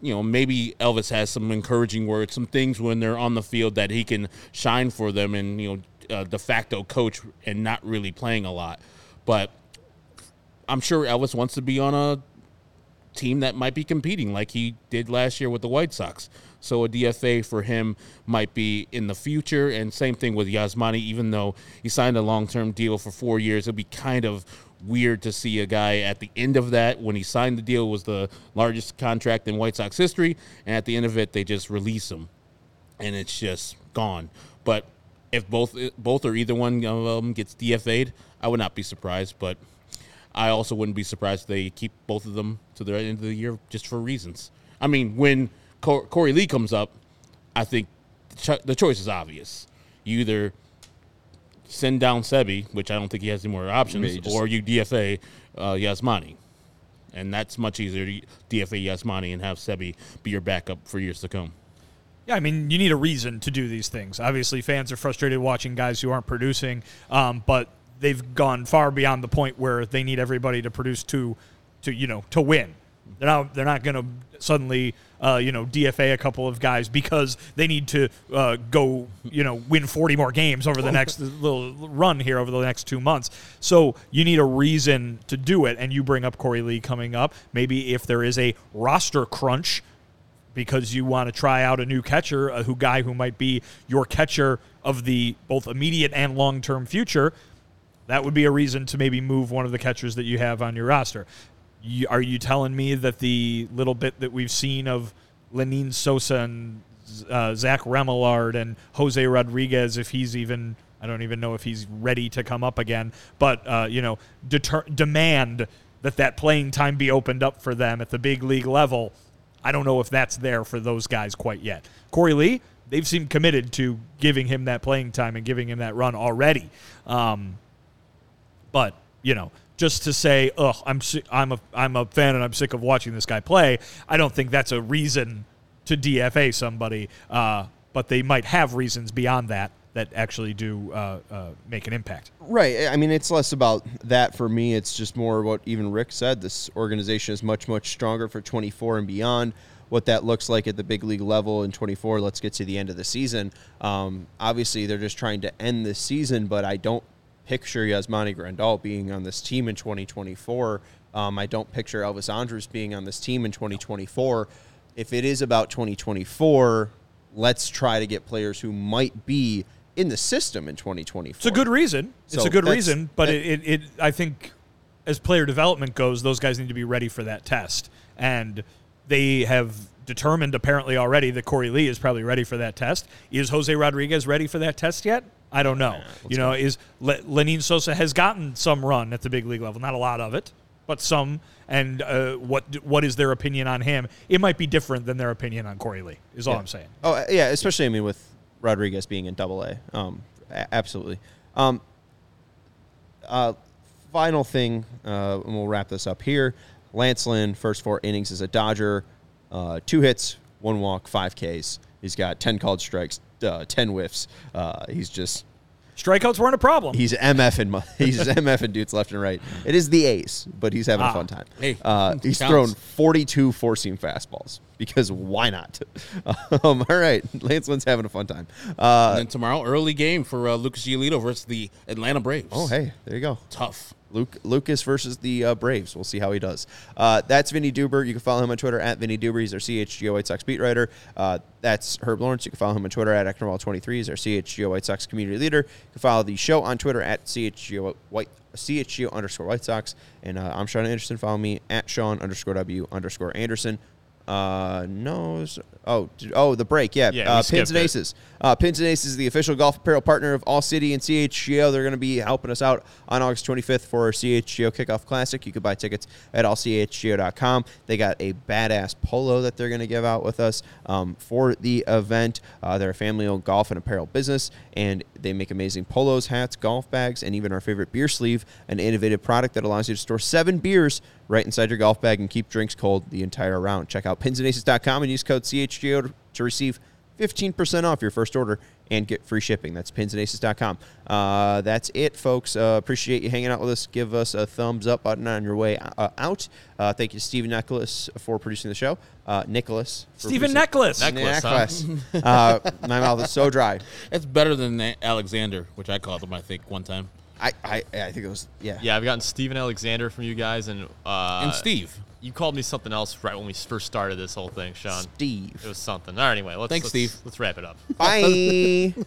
You know, maybe Elvis has some encouraging words, some things when they're on the field that he can shine for them and, you know, uh, de facto coach and not really playing a lot. But I'm sure Elvis wants to be on a team that might be competing like he did last year with the White Sox. So a DFA for him might be in the future. And same thing with Yasmani, even though he signed a long term deal for four years, it'd be kind of weird to see a guy at the end of that when he signed the deal was the largest contract in White Sox history, and at the end of it they just release him, and it's just gone. But if both both or either one of them gets DFA'd, I would not be surprised. But I also wouldn't be surprised if they keep both of them to the end of the year just for reasons. I mean, when Korey Lee comes up, I think the, choice is obvious. You either send down Seby, which I don't think he has any more options, just- or you DFA uh, Yasmani. And that's much easier to DFA Yasmani and have Seby be your backup for years to come. Yeah, I mean, you need a reason to do these things. Obviously, fans are frustrated watching guys who aren't producing, um, but they've gone far beyond the point where they need everybody to produce to, to you know, to win. They're not. They're not going to suddenly, uh, you know, DFA a couple of guys because they need to uh, go, you know, win 40 more games over the next (laughs) little run here over the next two months. So you need a reason to do it, and you bring up Korey Lee coming up. Maybe if there is a roster crunch because you want to try out a new catcher, a who guy who might be your catcher of the both immediate and long term future, that would be a reason to maybe move one of the catchers that you have on your roster. You, are you telling me that the little bit that we've seen of Lenyn Sosa and uh, Zach Remillard and Jose Rodriguez, if he's even, I don't even know if he's ready to come up again, but uh, you know, deter- demand that that playing time be opened up for them at the big league level. I don't know if that's there for those guys quite yet. Korey Lee, they've seemed committed to giving him that playing time and giving him that run already. Um, but you know, just to say, "Ugh, I'm I'm a I'm a fan and I'm sick of watching this guy play," I don't think that's a reason to DFA somebody. Uh, but they might have reasons beyond that that actually do uh, uh, make an impact. Right. I mean, it's less about that for me. It's just more what even Rick said. This organization is much, much stronger for 24 and beyond. What that looks like at the big league level in 24, let's get to the end of the season. Um, obviously, they're just trying to end this season, but I don't picture Yasmani Grandal being on this team in 2024. Um, I don't picture Elvis Andrus being on this team in 2024. If it is about 2024, let's try to get players who might be in the system in 2024. It's a good reason. It's So a good reason, but it, it, it, I think, as player development goes, those guys need to be ready for that test, and they have determined apparently already that Korey Lee is probably ready for that test. Is Jose Rodriguez ready for that test yet? I don't know. you know, is Le- Lenyn Sosa has gotten some run at the big league level, not a lot of it, but some. And uh, what what is their opinion on him? It might be different than their opinion on Korey Lee. Is all Yeah. I'm saying. Oh uh, yeah, especially I mean with Rodriguez being in Double A. Um, a- absolutely. Um, uh, final thing, uh, and we'll wrap this up here. Lance Lynn, first four innings as a Dodger, uh, two hits, one walk, five Ks. He's got ten called strikes, uh, ten whiffs. Uh, he's just Strikeouts weren't a problem. He's MF and (laughs) he's MF and dudes left and right. It is the ace, but he's having Ah. a fun time. Hey, uh, (laughs) he's counts. thrown 42 four seam fastballs because why not? (laughs) um, all right, Lance Lynn's having a fun time. Uh, and then tomorrow, early game for uh, Lucas Giolito versus the Atlanta Braves. oh, hey, there you go. tough. Luke Lucas versus the uh, Braves. We'll see how he does. Uh, that's Vinnie Duber. You can follow him on Twitter at Vinnie Duber. He's our CHGO White Sox beat writer. Uh, that's Herb Lawrence. You can follow him on Twitter at Eknerwall23. He's our CHGO White Sox community leader. You can follow the show on Twitter at CHGO White CHGO underscore White Sox. And uh, I'm Sean Anderson. Follow me at Sean underscore W underscore Anderson. Uh, no. Oh, oh, the break. Yeah. Yeah, uh, Pins and. Aces. Uh, Pins and Aces is the official golf apparel partner of All City and CHGO. They're going to be helping us out on August 25th for our CHGO Kickoff Classic. You can buy tickets at allchgo.com. They got a badass polo that they're going to give out with us um, for the event. Uh, they're a family-owned golf and apparel business, and they make amazing polos, hats, golf bags, and even our favorite beer sleeve, an innovative product that allows you to store seven beers right inside your golf bag and keep drinks cold the entire round. Check out pinsandaces.com and use code CHGO to- to receive 15% off your first order and get free shipping. That's pinsandaces.com. Uh, that's it, folks. Uh, appreciate you hanging out with us. Give us a thumbs up button on your way uh, out. Uh, thank you to Stephen Nicholas for producing the show. Uh, Nicholas. for Stephen Nicholas. Necklace. Necklace, huh? (laughs) Uh, my mouth is so dry. It's better than Alexander, which I called him, I think, one time. I, I, I think it was, yeah. Yeah, I've gotten Steven Alexander from you guys, and uh, and Steve. You called me something else right when we first started this whole thing, Sean. Steve. It was something. All right, anyway, let's Thanks, let's, Steve. Let's wrap it up. Bye. (laughs)